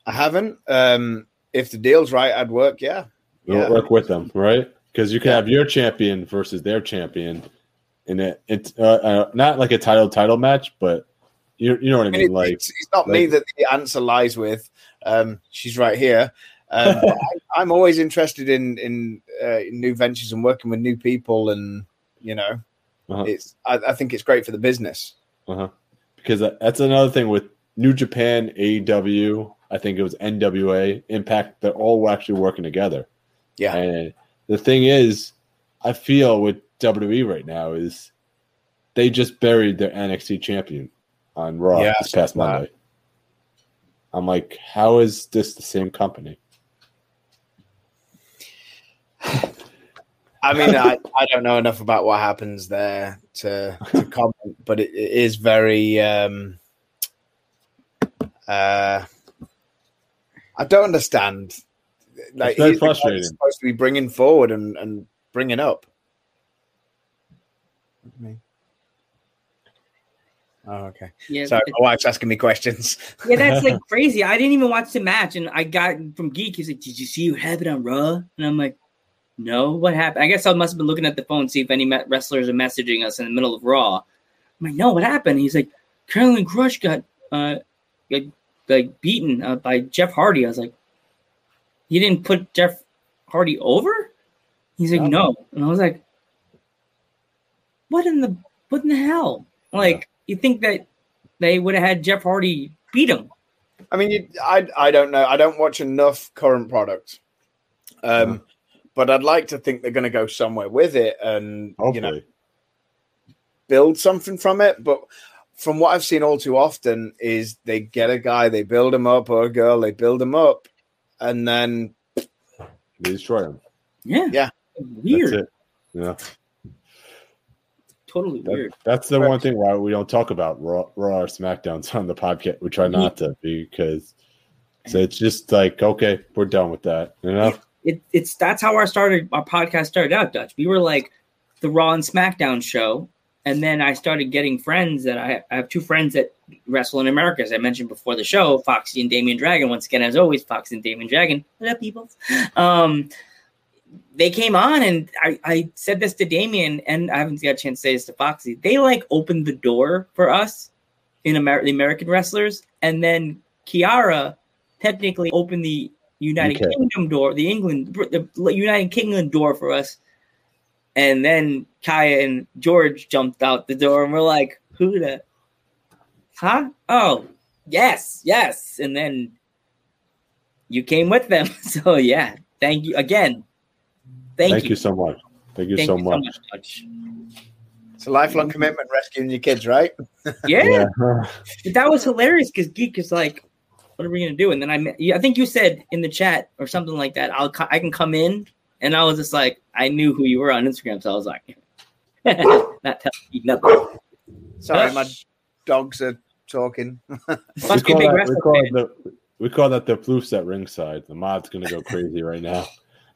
I haven't. Um if the deal's right i'd work yeah. You Yeah. work with them, right? Because you can Yeah. have your champion versus their champion in it. It's uh, uh, not like a title title match, but you you know what I I mean. like it's, it's not me that the answer lies with. Um, she's right here. Um, I, I'm always interested in in, uh, in new ventures and working with new people, and you know, Uh-huh. it's. I, I think it's great for the business. Uh-huh. Because that's another thing with New Japan, AEW, I think it was NWA, Impact, they're all actually working together. Yeah. And the thing is, I feel with WWE right now is they just buried their NXT champion on Raw Yeah, this past I saw that. Monday. I'm like, how is this the same company? I mean, I, I don't know enough about what happens there to, to comment, but it, it is very. Um, uh, I don't understand. Like, very guy that's frustrating. Supposed to be bringing forward and, and bringing up. Me. Oh, okay. Yeah, Sorry, my wife's asking me questions. yeah, that's like crazy. I didn't even watch the match, and I got from Geek. He's like, "Did you see what happened on Raw?" And I'm like, "No, what happened?" I guess I must have been looking at the phone see if any wrestlers are messaging us in the middle of Raw. I'm like, "No, what happened?" He's like, "Karrion Kross got uh, like, like beaten uh, by Jeff Hardy." I was like, "You didn't put Jeff Hardy over?" He's like. "No," and I was like, "What in the what in the hell?" Like, you think that they would have had Jeff Hardy beat him? I mean, you, I I don't know. I don't watch enough current product, um, but I'd like to think they're going to go somewhere with it and Hopefully. you know build something from it. But from what I've seen all too often is they get a guy, they build him up, or a girl, they build him up, and then they destroy them. Yeah. Yeah. Weird. That's it. Yeah. Totally That- weird. that's the Right. one thing why we don't talk about Raw, Raw or SmackDowns on the podcast. We try not to because so it's just like okay, we're done with that. You know, It, it's that's how our started our podcast started out, Dutch. We were like the Raw and SmackDown show, and then I started getting friends that I, I have two friends that wrestle in America, as I mentioned before the show, Foxy and Damian Dragon. Once again, as always, Foxy and Damian Dragon. What up, people? Um, they came on, and I, I said this to Damian, and I haven't got a chance to say this to Foxy. They like opened the door for us in Amer- the American wrestlers, and then Kiara technically opened the United UK. Kingdom door, the England, the United Kingdom door for us. And then Kaya and George jumped out the door, and we're like, "Who the? Huh? Oh, yes, yes." And then you came with them, so yeah. Thank you again. Thank, thank you. you so much. Thank you Thank so you much. Dutch. it's a lifelong commitment rescuing your kids, right? Yeah, Yeah. But that was hilarious because Geek is like, "What are we gonna do?" And then I, I think you said in the chat or something like that. I'll, I can come in, and I was just like, I knew who you were on Instagram, so I was like, not telling you nothing. Sorry, my dogs are talking. we, Must be a call big that, we, call fan. the, we call that the floofs at ringside. The mod's gonna go crazy right now.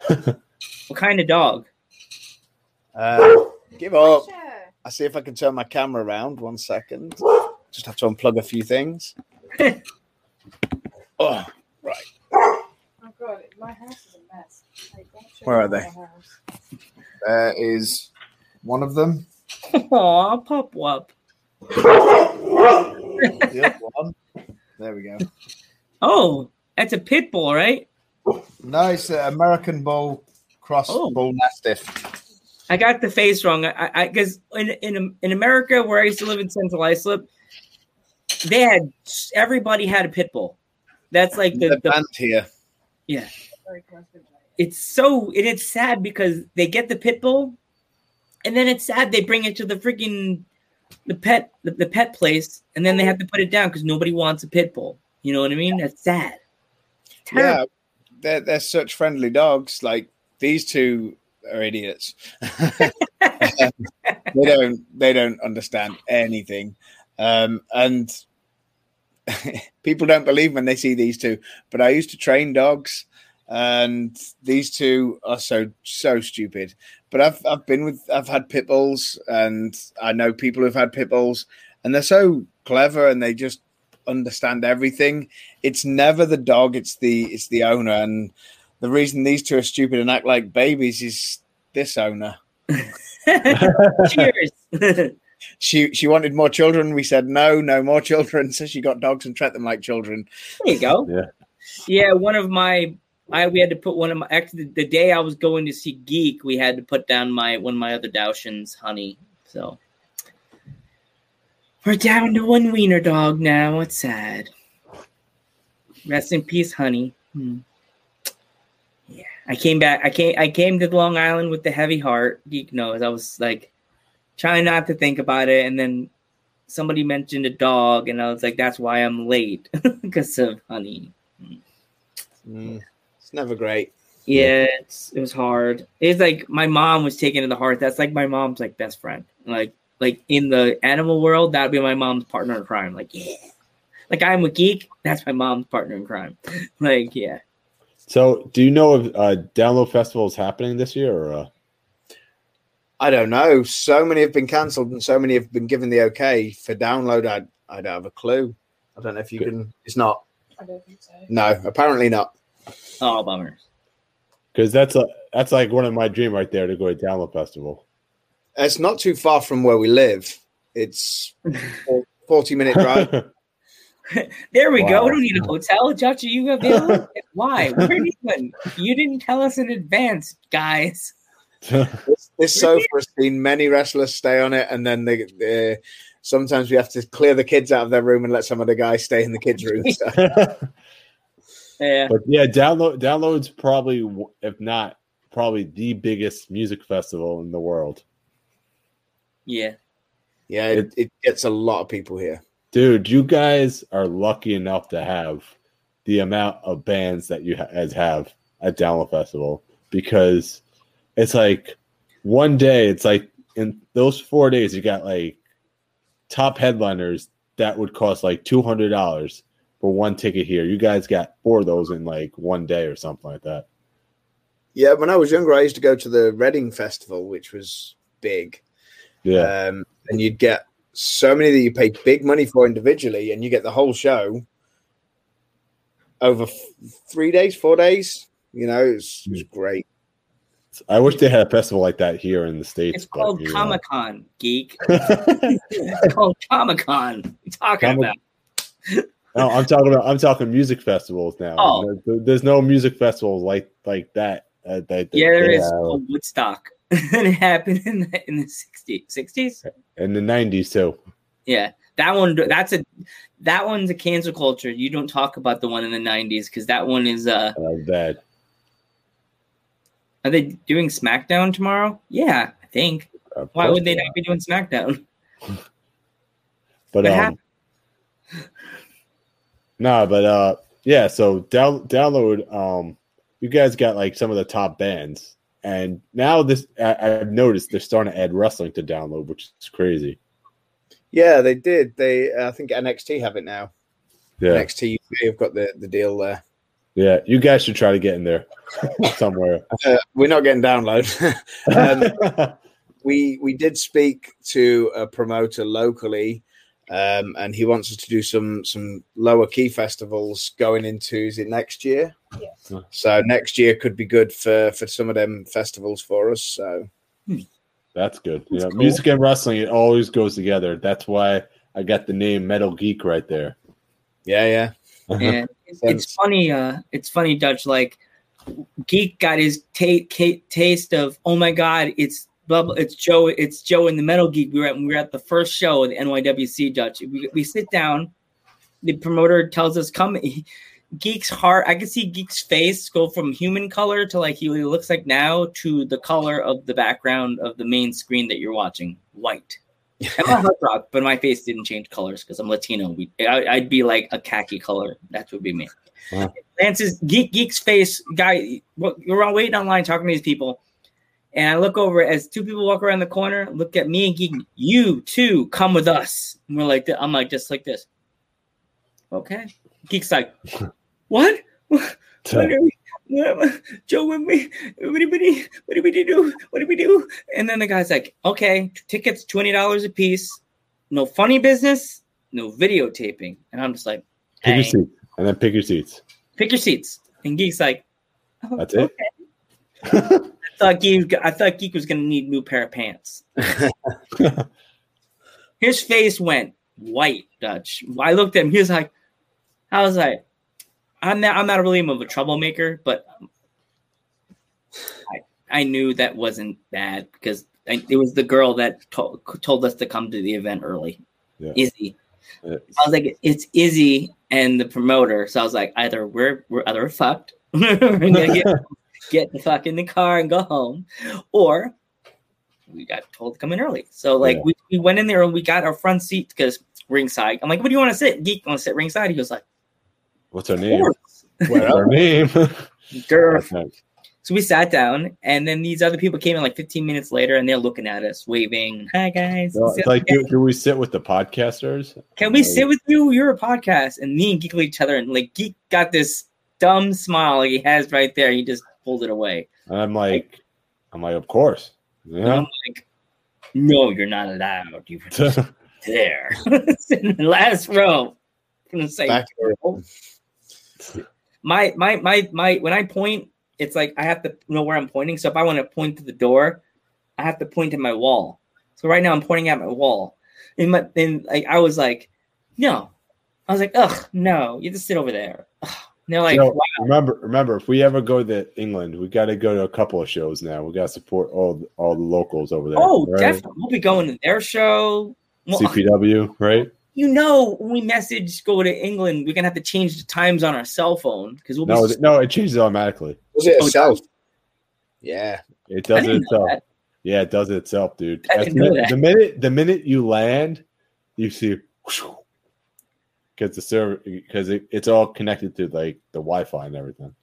What kind of dog? Uh, give up. I see if I can turn my camera around. One second. Just have to unplug a few things. oh, right. Oh god, my house is a mess. Like, Where are they? There is one of them. Aw, pop wop. The one. There we go. Oh, that's a pit bull, right? No, it's uh, American Bull Cross Oh. Bull Mastiff. I got the face wrong. I because in in in America where I used to live in Central Islip, they had everybody had a pit bull. That's like the, The the band here. yeah. It's so and it's sad because they get the pit bull, and then it's sad they bring it to the freaking the pet the, the pet place, and then they have to put it down because nobody wants a pit bull. You know what I mean? That's sad. Yeah, they're they're such friendly dogs. Like these two are idiots. they don't they don't understand anything, um, and people don't believe when they see these two. But I used to train dogs, and these two are so so stupid. But I've I've been with I've had pit bulls, and I know people who've had pit bulls, and they're so clever, and they just understand everything. It's never the dog; it's the it's the owner, and the reason these two are stupid and act like babies is this owner. Cheers. She she wanted more children. We said no, no more children. So she got dogs and treat them like children. There you go. Yeah. Yeah, one of my I we had to put one of my actually the day I was going to see Geek, we had to put down my one of my other Dachshunds, Honey. So we're down to one wiener dog now. It's sad. Rest in peace, Honey. Hmm. I came back. I came. I came to Long Island with the heavy heart. Geek knows. I was like trying not to think about it, and then somebody mentioned a dog, and I was like, "That's why I'm late because of Honey." Mm, it's never great. Yeah, it's, it was hard. It's like my mom was taken to the heart. That's like my mom's like best friend. Like like in the animal world, that'd be my mom's partner in crime. Like yeah, like I'm a geek. That's my mom's partner in crime. like yeah, So, do you know if uh, Download Festival is happening this year? Or uh, I don't know. So many have been cancelled, and so many have been given the okay for download. I I don't have a clue. I don't know if you Good. can. It's not. I don't think so. No, apparently not. oh bummer. because that's a that's like one of my dream right there to go to Download Festival. It's not too far from where we live. It's forty minute drive. There we go. We don't need a hotel. Judge, are you available? Why? Where are you? You didn't tell us in advance, guys. this, this sofa has seen many wrestlers stay on it, and then they. they Sometimes we have to clear the kids out of their room and let some of the guys stay in the kids' room. So, Yeah. but yeah, download downloads probably if not probably the biggest music festival in the world. Yeah. yeah, it, it gets a lot of people here. Dude, you guys are lucky enough to have the amount of bands that you guys have at Download Festival because it's like one day, it's like in those four days, you got like top headliners that would cost like two hundred dollars for one ticket here. You guys got four of those in like one day or something like that. Yeah, when I was younger, I used to go to the Reading Festival, which was big. Yeah, Um, and you'd get so many that you pay big money for individually, and you get the whole show over f- three days, four days. You know, it was, great. I wish they had a festival like that here in the states. It's but, called. Comic Con, geek. it's called Comic Con. Talking Comic- about? No, I'm talking about I'm talking music festivals now. Oh. There- there's no music festivals like like that. Uh, that Yeah, there they is have called Woodstock. and it happened in the in the 60s. 60s? in the '90s too. Yeah. That one that's a that one's a cancel culture. You don't talk about the one in the 90s because that one is uh that are they doing SmackDown tomorrow? Yeah, I think. of Why would they not be doing SmackDown? But um, happened? no, but uh, yeah. So down download. Um, you guys got like some of the top bands, and now this I, I've noticed they're starting to add wrestling to download, which is crazy. Yeah, they did. They, I think NXT have it now. Yeah, NXT UK have got the, the deal there. yeah. You guys should try to get in there somewhere. Uh, we're not getting download. um, we we did speak to a promoter locally, um, and he wants us to do some some lower key festivals going into is it next year? Yeah. So next year could be good for for some of them festivals for us. So That's good. You That's know, cool. music and wrestling it always goes together. That's why I got the name Metal Geek right there. yeah, yeah. And it's, it's funny, uh, it's funny, Dutch. Like Geek got his ta- ca- taste of oh my god, it's blah, it's Joe, it's Joe in the Metal Geek. We were at we were at the first show of the NYWC Dutch. We, we sit down, the promoter tells us come. Geek's heart, I can see Geek's face go from human color to like he looks like now to the color of the background of the main screen that you're watching, white. Heart dropped, but my face didn't change colors because I'm Latino. We, I, I'd be like a khaki color. That would be me. Wow. Lance's Geek Geek's face guy. We're all waiting online talking to these people, and I look over as two people walk around the corner. Look at me and Geek. You too, come with us. And we're like, I'm like just like this. Okay. Geek's like, what? What we, what, Joe, what, we, what, do we, what do we do? What do we do? And then the guy's like, okay, tickets twenty dollars a piece. No funny business, no videotaping. And I'm just like, Pick your "Hey, seats, and then pick your seats. pick your seats. And Geek's like, oh, That's it? I thought Geek, I thought Geek was gonna need a new pair of pants. His face went white, Dutch. I looked at him. He was like, I was like, I'm not, I'm not really of a troublemaker, but I, I knew that wasn't bad because I, it was the girl that told, told us to come to the event early. Yeah. Izzy. Yeah. I was like, it's Izzy and the promoter. So I was like, either we're we're either fucked, we're gonna get, get the fuck in the car and go home, or we got told to come in early. So like Yeah. we, we went in there and we got our front seat because ringside. I'm like, what do you want to sit? Geek want to sit ringside? He was like, What's her name? What's her name? Nice. So we sat down, and then these other people came in like 15 minutes later, and they're looking at us, waving, "Hi guys, it's like, do, do we sit with the podcasters? can we sit with you? You're a podcast." And me and Geek each other, and like Geek got this dumb smile he has right there. He just pulled it away. And I'm like, I'm like, of course. Yeah. I'm like, "No, you're not allowed. You were just there, in the last row." I'm gonna say, my my my my when I point, it's like I have to know where I'm pointing. So if I want to point to the door, I have to point to my wall. So right now I'm pointing at my wall. And my and like I was like, no. I was like, ugh, no, you just sit over there. Ugh. And they're like, wow. remember, remember, if we ever go to England, we got to go to a couple of shows now. We got to support all all the locals over there. oh, right? definitely. We'll be going to their show. Well, CPW, right? You know, when we message go to England, we're gonna have to change the times on our cell phone because we'll be No, th- no, it changes automatically. Was it Oh, itself? Yeah. It does it itself. that. Yeah, it does it itself, dude. I didn't know the, that. the minute the minute you land, you see because the server because it, it's all connected to like the Wi-Fi and everything.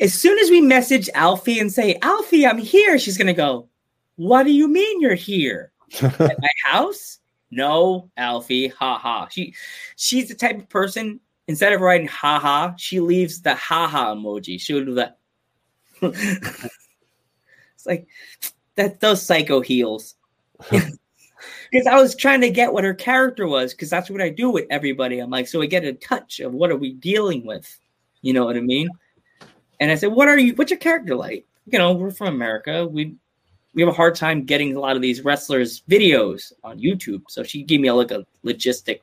as soon as we message Alfie and say, Alfie, I'm here, she's gonna go, What do you mean you're here? At my house? No, Alfie, ha ha. She she's the type of person, instead of writing ha ha, she leaves the ha ha emoji. She would do that. it's like that those psycho heels. Because I was trying to get what her character was, because that's what I do with everybody. I'm like, so I get a touch of what are we dealing with? You know what I mean? And I said, "What are you? What's your character like? You know, we're from America. We we have a hard time getting a lot of these wrestlers' videos on YouTube." So she gave me a, like a logistic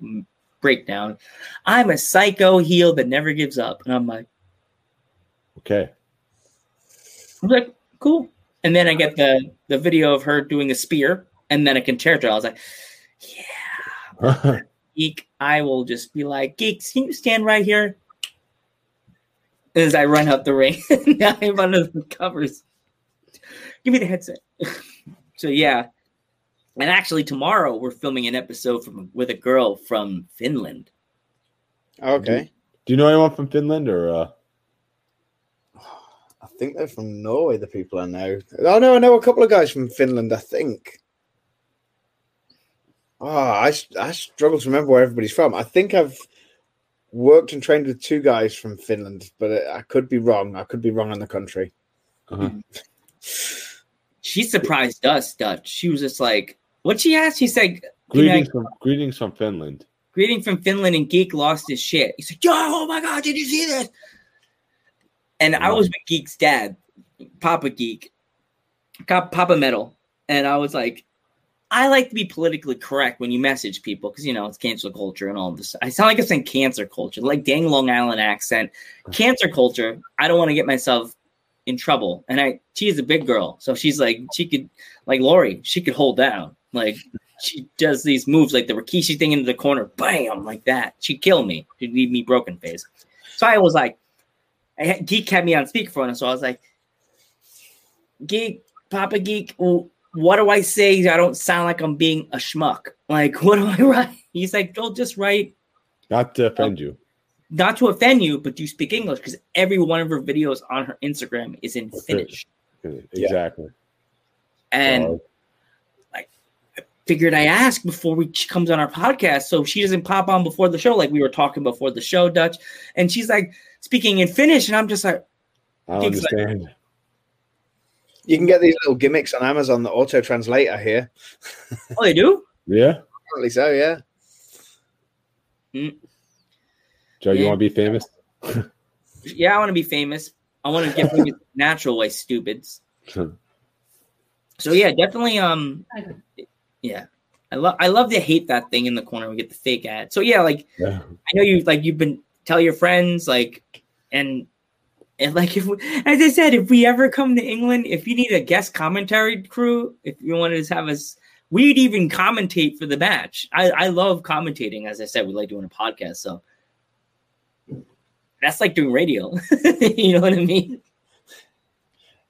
breakdown. I'm a psycho heel that never gives up, and I'm like, okay. I'm like, cool. And then I get the the video of her doing a spear, and then a concerto. I was like, yeah, geek. I will just be like, geeks, can you stand right here? As I run up the ring, I'm under the covers. Give me the headset. so yeah, and actually tomorrow we're filming an episode from with a girl from Finland. Okay. Do you know anyone from Finland or? uh I think they're from Norway, the people I know. Oh, no, I know a couple of guys from Finland, I think. Oh, I, I struggle to remember where everybody's from. I think I've worked and trained with two guys from Finland, but I could be wrong. I could be wrong on the country. uh She surprised us, Dutch. She was just like, "What?" She asked. She said, Greetings from greetings from Finland. greeting from Finland and Geek lost his shit. He's like, Yo, oh my god, did you see this? And I was with Geek's dad, Papa Geek, Papa Metal, and I was like, I like to be politically correct when you message people because you know it's cancel culture and all this. I sound like I'm saying cancer culture, like dang Long Island accent. Cancer culture. I don't want to get myself in trouble. And I, she is a big girl, so she's like she could, like Laurie, she could hold down. Like she does these moves, like the Rikishi thing into the corner, bam, like that. She'd kill me. She'd leave me broken face. So I was like, I Geek had me on speakerphone, so I was like, Geek, Papa Geek. What do I say? I don't sound like I'm being a schmuck. Like, what do I write? He's like, don't just write, Not to offend you. Not to offend you, but do you speak English because every one of her videos on her Instagram is in Finnish. Exactly. And Uh, figured I ask before we she comes on our podcast so she doesn't pop on before the show like we were talking before the show, Dutch. And she's like speaking in Finnish, and I'm just like, I don't like- understand. You can get these little gimmicks on Amazon that auto translate. I hear. oh, they do? Yeah, Apparently so. Yeah. Joe, you want to be famous? Yeah, I want to be famous. I want to get famous natural way, stupids. So yeah, definitely. Um, yeah, I love I love to hate that thing in the corner. We get the fake ad. So yeah, like Yeah. I know you like you've been tell your friends like and and like if we, as I said, if we ever come to England, if you need a guest commentary crew, if you want to have us, we'd even commentate for the match. I I love commentating. As I said, we like doing a podcast. So that's like doing radio. you know what I mean?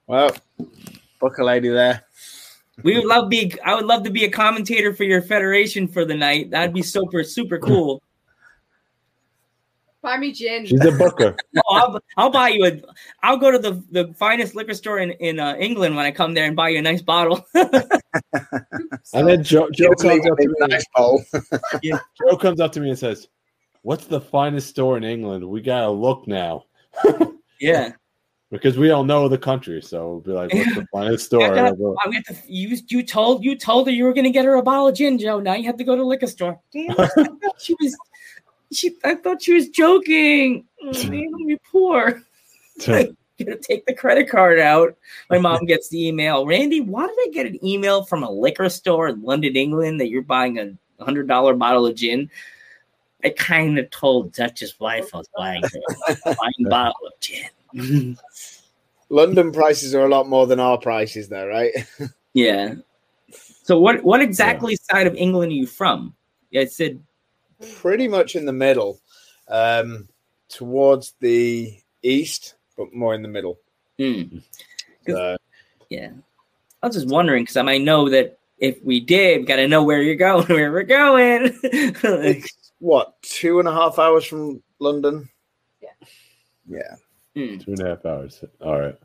Well, book a lady there. We would love be. I would love to be a commentator for your federation for the night. That'd be super super cool. Buy me gin. She's a booker. Oh, I'll, I'll buy you a. I'll go to the the finest liquor store in in uh, England when I come there and buy you a nice bottle. and then Joe, Joe comes up to me. nice bowl. Joe comes up to me and says, "What's the finest store in England? We gotta look now yeah, because we don't know the country. So we'll be like, what's the finest store?" I And got- I'll go, I have to, you you told you told her you were gonna get her a bottle of gin, Joe. Now you have to go to the liquor store. Damn, I thought she was. She, I thought she was joking. Oh, man, I'm poor. gonna take the credit card out. My mom gets the email. Randy, why did I get an email from a liquor store in London, England, that you're buying a hundred dollar bottle of gin? I kind of told Dutch's wife I was buying a fine bottle of gin. London prices are a lot more than our prices, though, right? yeah. So what what exactly side of England are you from? Yeah, it said Pretty much in the middle, um, towards the east, but more in the middle. hmm. So, Yeah. I was just wondering because I might know that if we did, got to know where you're going, where we're going. Like, it's what two and a half hours from London? Yeah. Yeah. hmm, Two and a half hours. All right.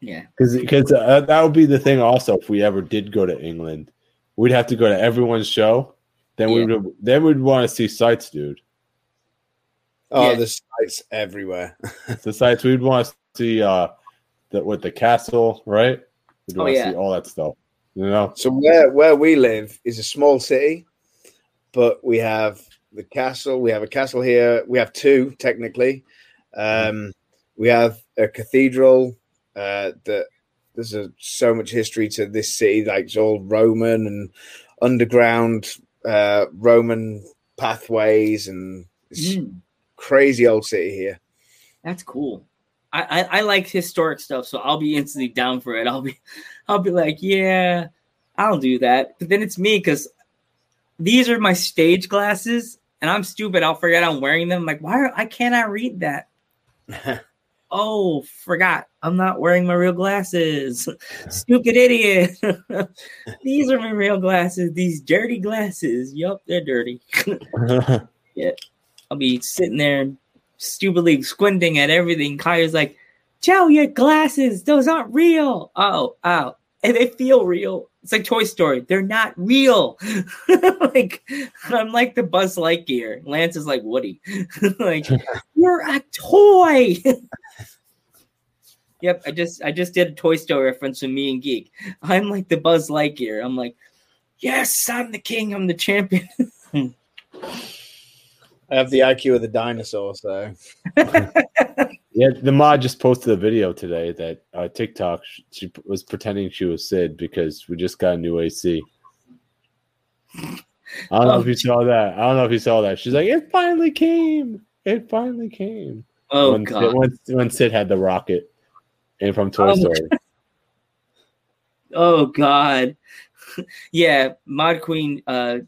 yeah. Because because uh, that would be the thing. Also, if we ever did go to England, we'd have to go to everyone's show. Then we would then we'd want to see sites, dude. Oh, Yeah. there's sites everywhere. The sites we'd want to see uh the with the castle, right? We'd Oh, want to yeah. see all that stuff. You know? So where where we live is a small city, but we have the castle. We have a castle here. We have two technically. Um, we have a cathedral. Uh, that there's a, so much history to this city. Like it's all Roman and underground uh, Roman pathways, and it's Hmm. crazy old city here. That's cool. I, I I like historic stuff, so I'll be instantly down for it. I'll be I'll be like, yeah, I'll do that. But then it's me because these are my stage glasses, and I'm stupid. I'll forget I'm wearing them. like, why are, I can't read that? Oh, forgot. I'm not wearing my real glasses. Stupid idiot. these are my real glasses. These dirty glasses. Yup, they're dirty. yeah. I'll be sitting there stupidly squinting at everything. Kaya's like, Joe, your glasses, those aren't real. Oh, oh. And they feel real. It's like Toy Story. They're not real. like I'm like the Buzz Lightyear. Lance is like Woody. like you're a toy. yep, I just I just did a Toy Story reference with me and Geek. I'm like the Buzz Lightyear. I'm like, yes, I'm the king. I'm the champion. I have the IQ of the dinosaur, so yeah, the mod just posted a video today that uh, TikTok she was pretending she was Sid because we just got a new AC. I don't know Oh, if you saw that. I don't know if you saw that. She's like, it finally came. It finally came. Oh when, god. When, when Sid had the rocket and from Toy Oh, Story. Oh god. yeah, Mod Queen uh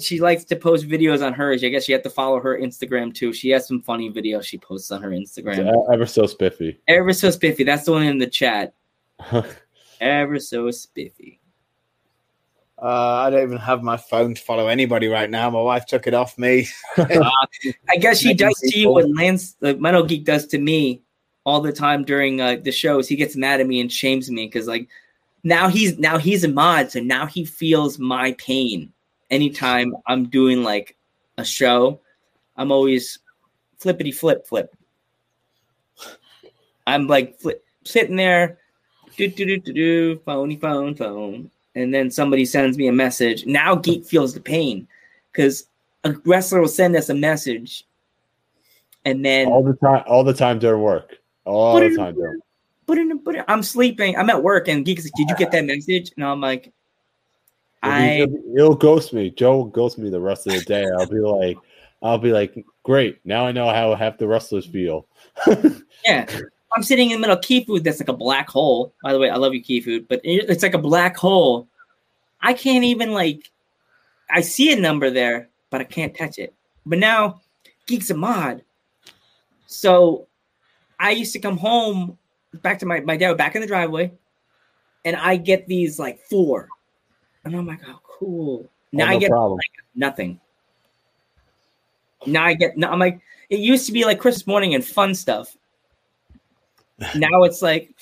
she likes to post videos on hers. I guess you have to follow her Instagram too. She has some funny videos she posts on her Instagram. ever so spiffy. Ever so spiffy. That's the one in the chat. Ever so spiffy. Uh, I don't even have my phone to follow anybody right now. My wife took it off me. I guess she does to you what Lance, the Metal Geek, does to me all the time during uh, the shows. He gets mad at me and shames me because like now he's now he's a mod, so now he feels my pain anytime I'm doing like a show. I'm always flippity flip flip. I'm like flip, sitting there, do do do do do, phony phone phone, and then somebody sends me a message. Now Geek feels the pain because a wrestler will send us a message, and then all the time all the time during work. All the time during put it, put it. I'm sleeping. I'm at work, and Geek's like, "Did you get that message?" And I'm like, I He'll, ghost me. Joe will ghost me the rest of the day. I'll be like, I'll be like, great. Now I know how half the wrestlers feel. yeah. I'm sitting in the middle of key food that's like a black hole. By the way, I love you, key food, but it's like a black hole. I can't even like. I see a number there, but I can't touch it. But now, Geek's a mod, so I used to come home back to my my dad back in the driveway, and I get these like four, and I'm like, oh cool. Now Oh, I get problem. nothing. Now I get no, I'm like it used to be like Christmas morning and fun stuff. now it's like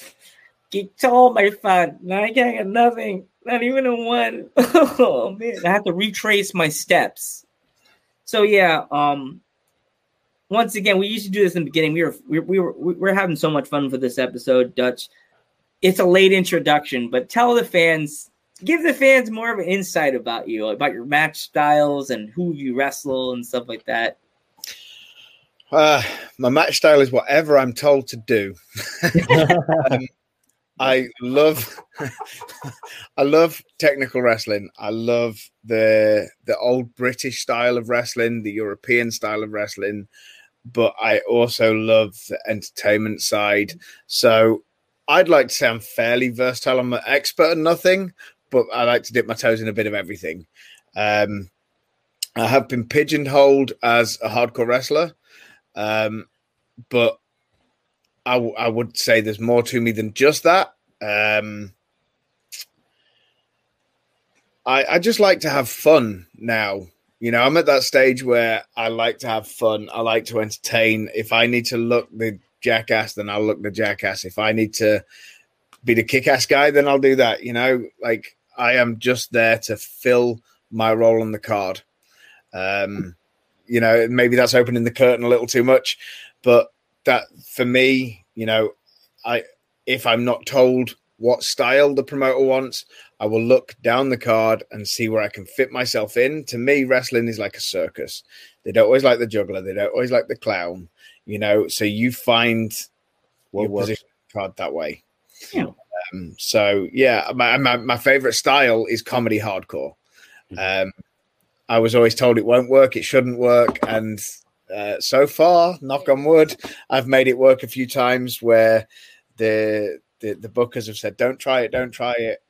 get all my fun. Now I can't get nothing. Not even a one. Oh man. I have to retrace my steps. So yeah, um once again, we used to do this in the beginning. We were we, we were we were having so much fun for this episode, Dutch. It's a late introduction, but tell the fans give the fans more of an insight about you, about your match styles and who you wrestle and stuff like that. Uh, my match style is whatever I'm told to do. um, I love, I love technical wrestling. I love the the old British style of wrestling, the European style of wrestling, but I also love the entertainment side. So I'd like to say I'm fairly versatile. I'm an expert at nothing, but I like to dip my toes in a bit of everything. Um, I have been pigeonholed as a hardcore wrestler. Um, but I, w- I would say there's more to me than just that. Um, I, I just like to have fun now. You know, I'm at that stage where I like to have fun. I like to entertain. If I need to look the jackass, then I'll look the jackass. If I need to be the kick ass guy, then I'll do that. You know, like I am just there to fill my role on the card. Um, you know maybe that's opening the curtain a little too much but that for me you know i if i'm not told what style the promoter wants i will look down the card and see where i can fit myself in. To me wrestling is like a circus. They don't always like the juggler. They don't always like the clown you know so you find What your position card that way. Yeah. Um, so yeah my, my, my favorite style is comedy hardcore Mm-hmm. um, I was always told it won't work, it shouldn't work, and uh, so far, knock on wood, I've made it work a few times where the the, the bookers have said, "Don't try it, don't try it."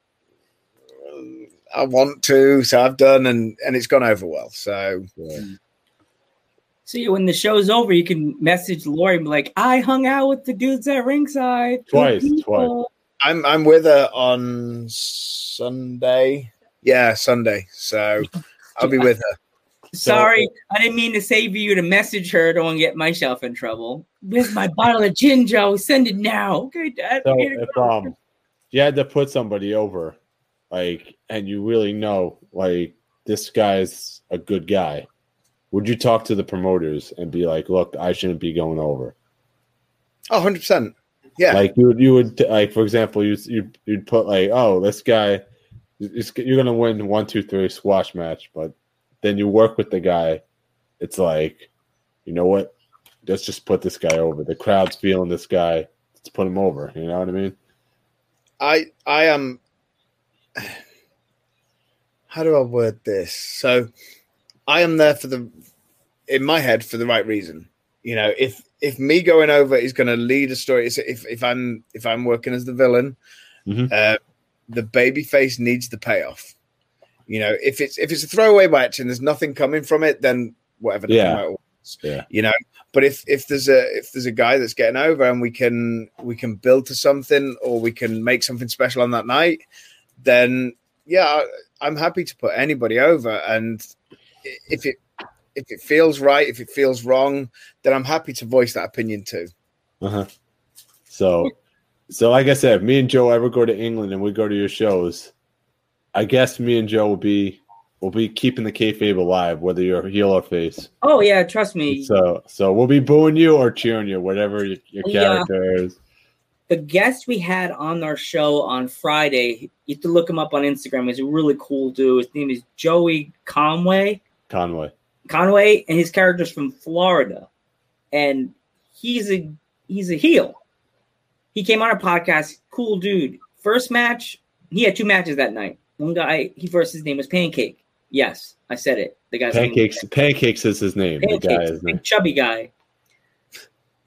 I want to, so I've done, and and it's gone over well. So Yeah. So when the show's over, you can message Laurie and be like, I hung out with the dudes at ringside. twice, Twice, people." I'm I'm with her on Sunday. Yeah, Sunday. So I'll be with her. Sorry, I didn't mean to save you to message her. Don't get myself in trouble. Where's my bottle of gin, Joe? Send it now. Okay, Dad. So we if um you had to put somebody over, like, and you really know, like, this guy's a good guy, would you talk to the promoters and be like, "Look, I shouldn't be going over"? Oh, 100 percent. Yeah. Like you would, you would like, for example, you you you'd put like, "Oh, this guy, you're gonna win one, two, three squash match," but then you work with the guy. It's like, you know what? Let's just put this guy over. The crowd's feeling this guy. Let's put him over. You know what I mean? I I am um, how do I word this? So I am there for the in my head for the right reason. You know, if if me going over is going to lead a story, if if I'm if I'm working as the villain, Mhm. uh, the baby face needs the payoff. You know, if it's if it's a throwaway match and there's nothing coming from it, then whatever. the Yeah. Yeah. You know, but if if there's a if there's a guy that's getting over and we can we can build to something or we can make something special on that night, then yeah, I'm happy to put anybody over. And if it if it feels right, if it feels wrong, then I'm happy to voice that opinion too. Uh-huh. So, so like I said, if me and Joe ever go to England and we go to your shows, I guess me and Joe will be will be keeping the kayfabe alive, whether you're heel or face. Oh yeah, trust me. So, so we'll be booing you or cheering you, whatever your, your Yeah. character is. the guest we had on our show on Friday, you have to look him up on Instagram. He's a really cool dude. His name is Joey Conway. Conway. Conway, and his character's from Florida, and he's a he's a heel. He came on a podcast. Cool dude. First match, he had two matches that night. One guy, he first his name was Pancake. Yes, I said it. The guy's name Pancakes. Pancakes is his name. The guy Pancakes, is name. big chubby guy. He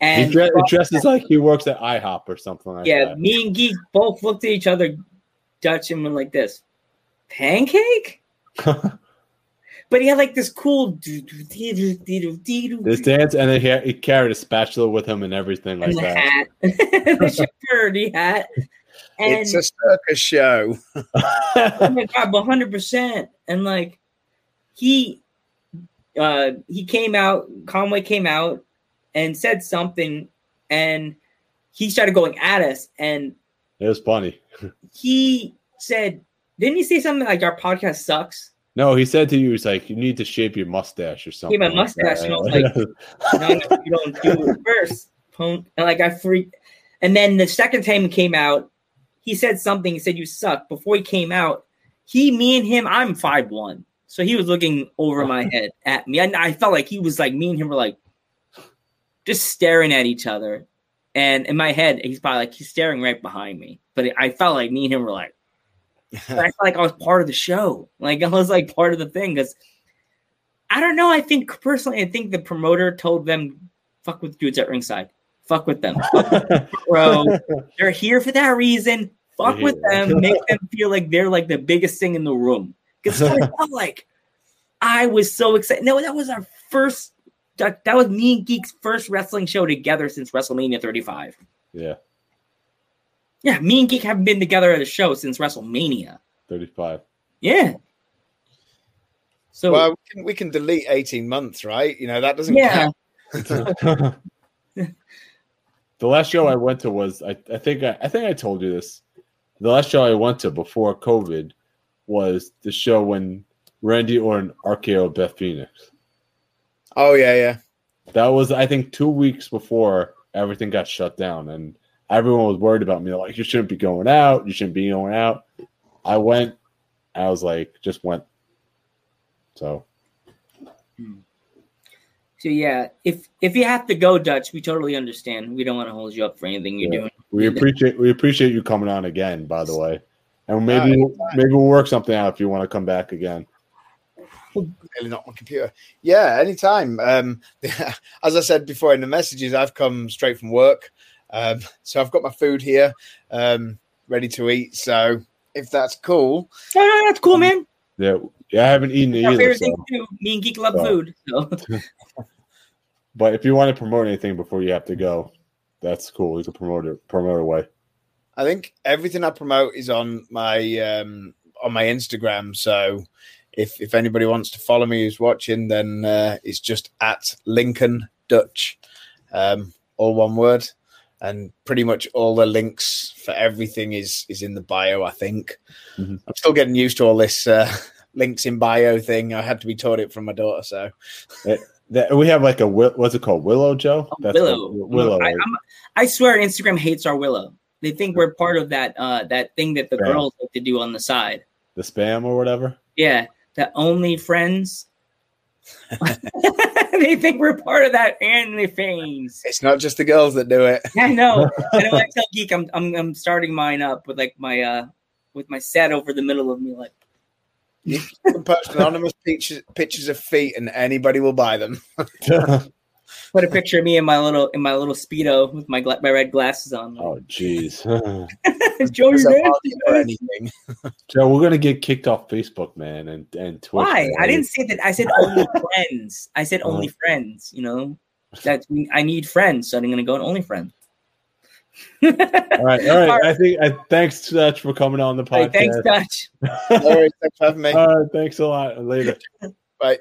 And dre- dresses like he works at IHOP or something like yeah, that. me and Geek both looked at each other, Dutch, and went like this, pancake. But he had like this cool this dance, and then he, he carried a spatula with him and everything like and the that. hat, the security hat, and it's a circus show. oh my god, one hundred percent. And like he, uh, he came out. Conway came out and said something, and he started going at us, and It was funny. he said, "Didn't he say something like our podcast sucks?" No, he said to you, he's like, you need to shape your mustache or something. my like mustache, that. and I was like, no, no, you don't do it first, punk. And like I freaked. And then the second time he came out, he said something. He said, "You suck." Before he came out, he, me, and him. I'm five one, so he was looking over my head at me, and I felt like he was like me and him were like just staring at each other. And in my head, he's probably like he's staring right behind me, but I felt like me and him were like. I felt like I was part of the show. Like I was like part of the thing because I don't know. I think personally, I think the promoter told them, "Fuck with dudes at ringside. Fuck with them, bro. They're here for that reason. Fuck with them. Make them feel like they're like the biggest thing in the room." Because I felt like I was so excited. No, that was our first. That, that was me and Geek's first wrestling show together since WrestleMania 35. yeah, Yeah, me and Geek haven't been together at a show since WrestleMania. 35. Yeah. So well, we can, we can delete 18 months, right? You know, that doesn't yeah, count. the last show I went to was I, I think I, I think I told you this. The last show I went to before COVID was the show when Randy Orton RKO Beth Phoenix. Oh, yeah, yeah. That was I think two weeks before everything got shut down, and everyone was worried about me. They're like, you shouldn't be going out. You shouldn't be going out. I went. I was like, just went. So so yeah. If if you have to go Dutch, we totally understand. We don't want to hold you up for anything you're Yeah. doing. we appreciate we appreciate you coming on again. By the way, and maybe Yeah, maybe we'll work something out if you want to come back again. Really not my computer. Yeah, anytime. Um, as I said before in the messages, I've come straight from work. Um, so I've got my food here, um, ready to eat. So if that's cool, No, no, that's cool, man. Yeah, yeah, I haven't eaten it Our either. So. thing to do. Me and Geek love So. food. So But if you want to promote anything before you have to go, that's cool. You can promote it promote away. I think everything I promote is on my um, on my Instagram. So if if anybody wants to follow me who's watching, then uh, it's just at Lincoln Dutch, um, all one word, and pretty much all the links for everything is is in the bio. I think Mhm. I'm still getting used to all this uh, links in bio thing. I had to be taught it from my daughter. So That, we have like a wi- what's it called? Willow Joe. Oh, Willow. what- Willow. I, I'm, I swear, Instagram hates our Willow. They think we're part of that uh that thing that the Right. girls like to do on the side. the spam or whatever. Yeah, the only friends. they think we're part of that only things. it's not just the girls that do it. I know. I know. I tell Geek, I'm, I'm I'm starting mine up with like my uh with my set over the middle of me, like You can post anonymous pictures, pictures of feet, and anybody will buy them. Put a picture of me in my little in my little speedo with my gla- my red glasses on. oh, jeez. Joe, It's you're a nasty, party for man. anything. Joe, we're gonna get kicked off Facebook, man, and and Twitch. Why? I didn't say that. I said only friends. I said uh-huh. only friends. You know, that I need friends, so I'm gonna go on only friends. All right, all right. I think. I, thanks, Dutch, for coming on the Hey, podcast. thanks, Dutch. No worries, thanks for having me. All right, thanks a lot. Later. Bye.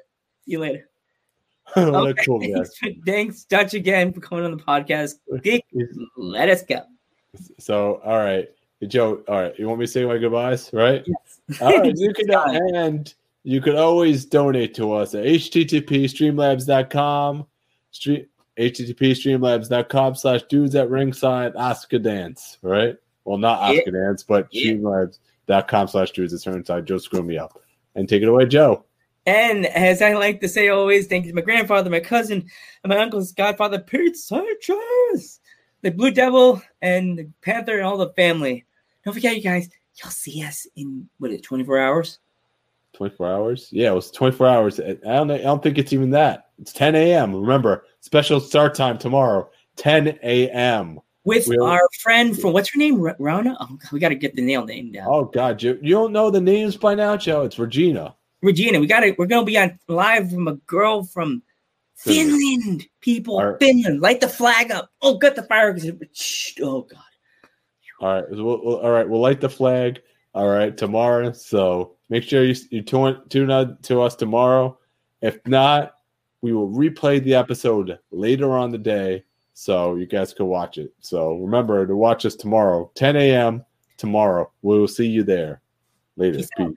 See you later. what a Okay, cool guy. thanks, Dutch, again for coming on the podcast. Let us go. So, all right, Joe. All right, you want me to say my goodbyes, right? Yes. All right, you can and you could always donate to us at http streamlabs.com, stream, http streamlabs.com slash dudes at ringside Oscar dance, right? Well, not Yeah. Oscar dance, but Yeah. streamlabs.com slash dudes at ringside. Joe, screw me up. And take it away, Joe. And as I like to say always, thank you to my grandfather, my cousin, and my uncle's godfather, Pete Sanchez, the Blue Devil, and the Panther, and all the family. Don't forget, you guys, you'll see us in what is it, 24 hours? 24 hours? Yeah, it was 24 hours. I don't, I don't think it's even that. It's 10 a.m. Remember, special start time tomorrow, 10 a.m. With We'll- our friend from what's her name? Rona? Oh, God, we got to get the nail name down. Oh, God. You, you don't know the names by now, Joe? It's Regina. Regina, we got to. We're gonna be on live from a girl from Finland. Finland. People, Finland, light the flag up. Oh, got the fire. Oh God. All right. We'll, all right. We'll light the flag. All right. Tomorrow. So make sure you, you tune, tune out to us tomorrow. If not, we will replay the episode later on the day so you guys can watch it. So remember to watch us tomorrow, 10 a.m. tomorrow. We will see you there. Later. Peace. Peace.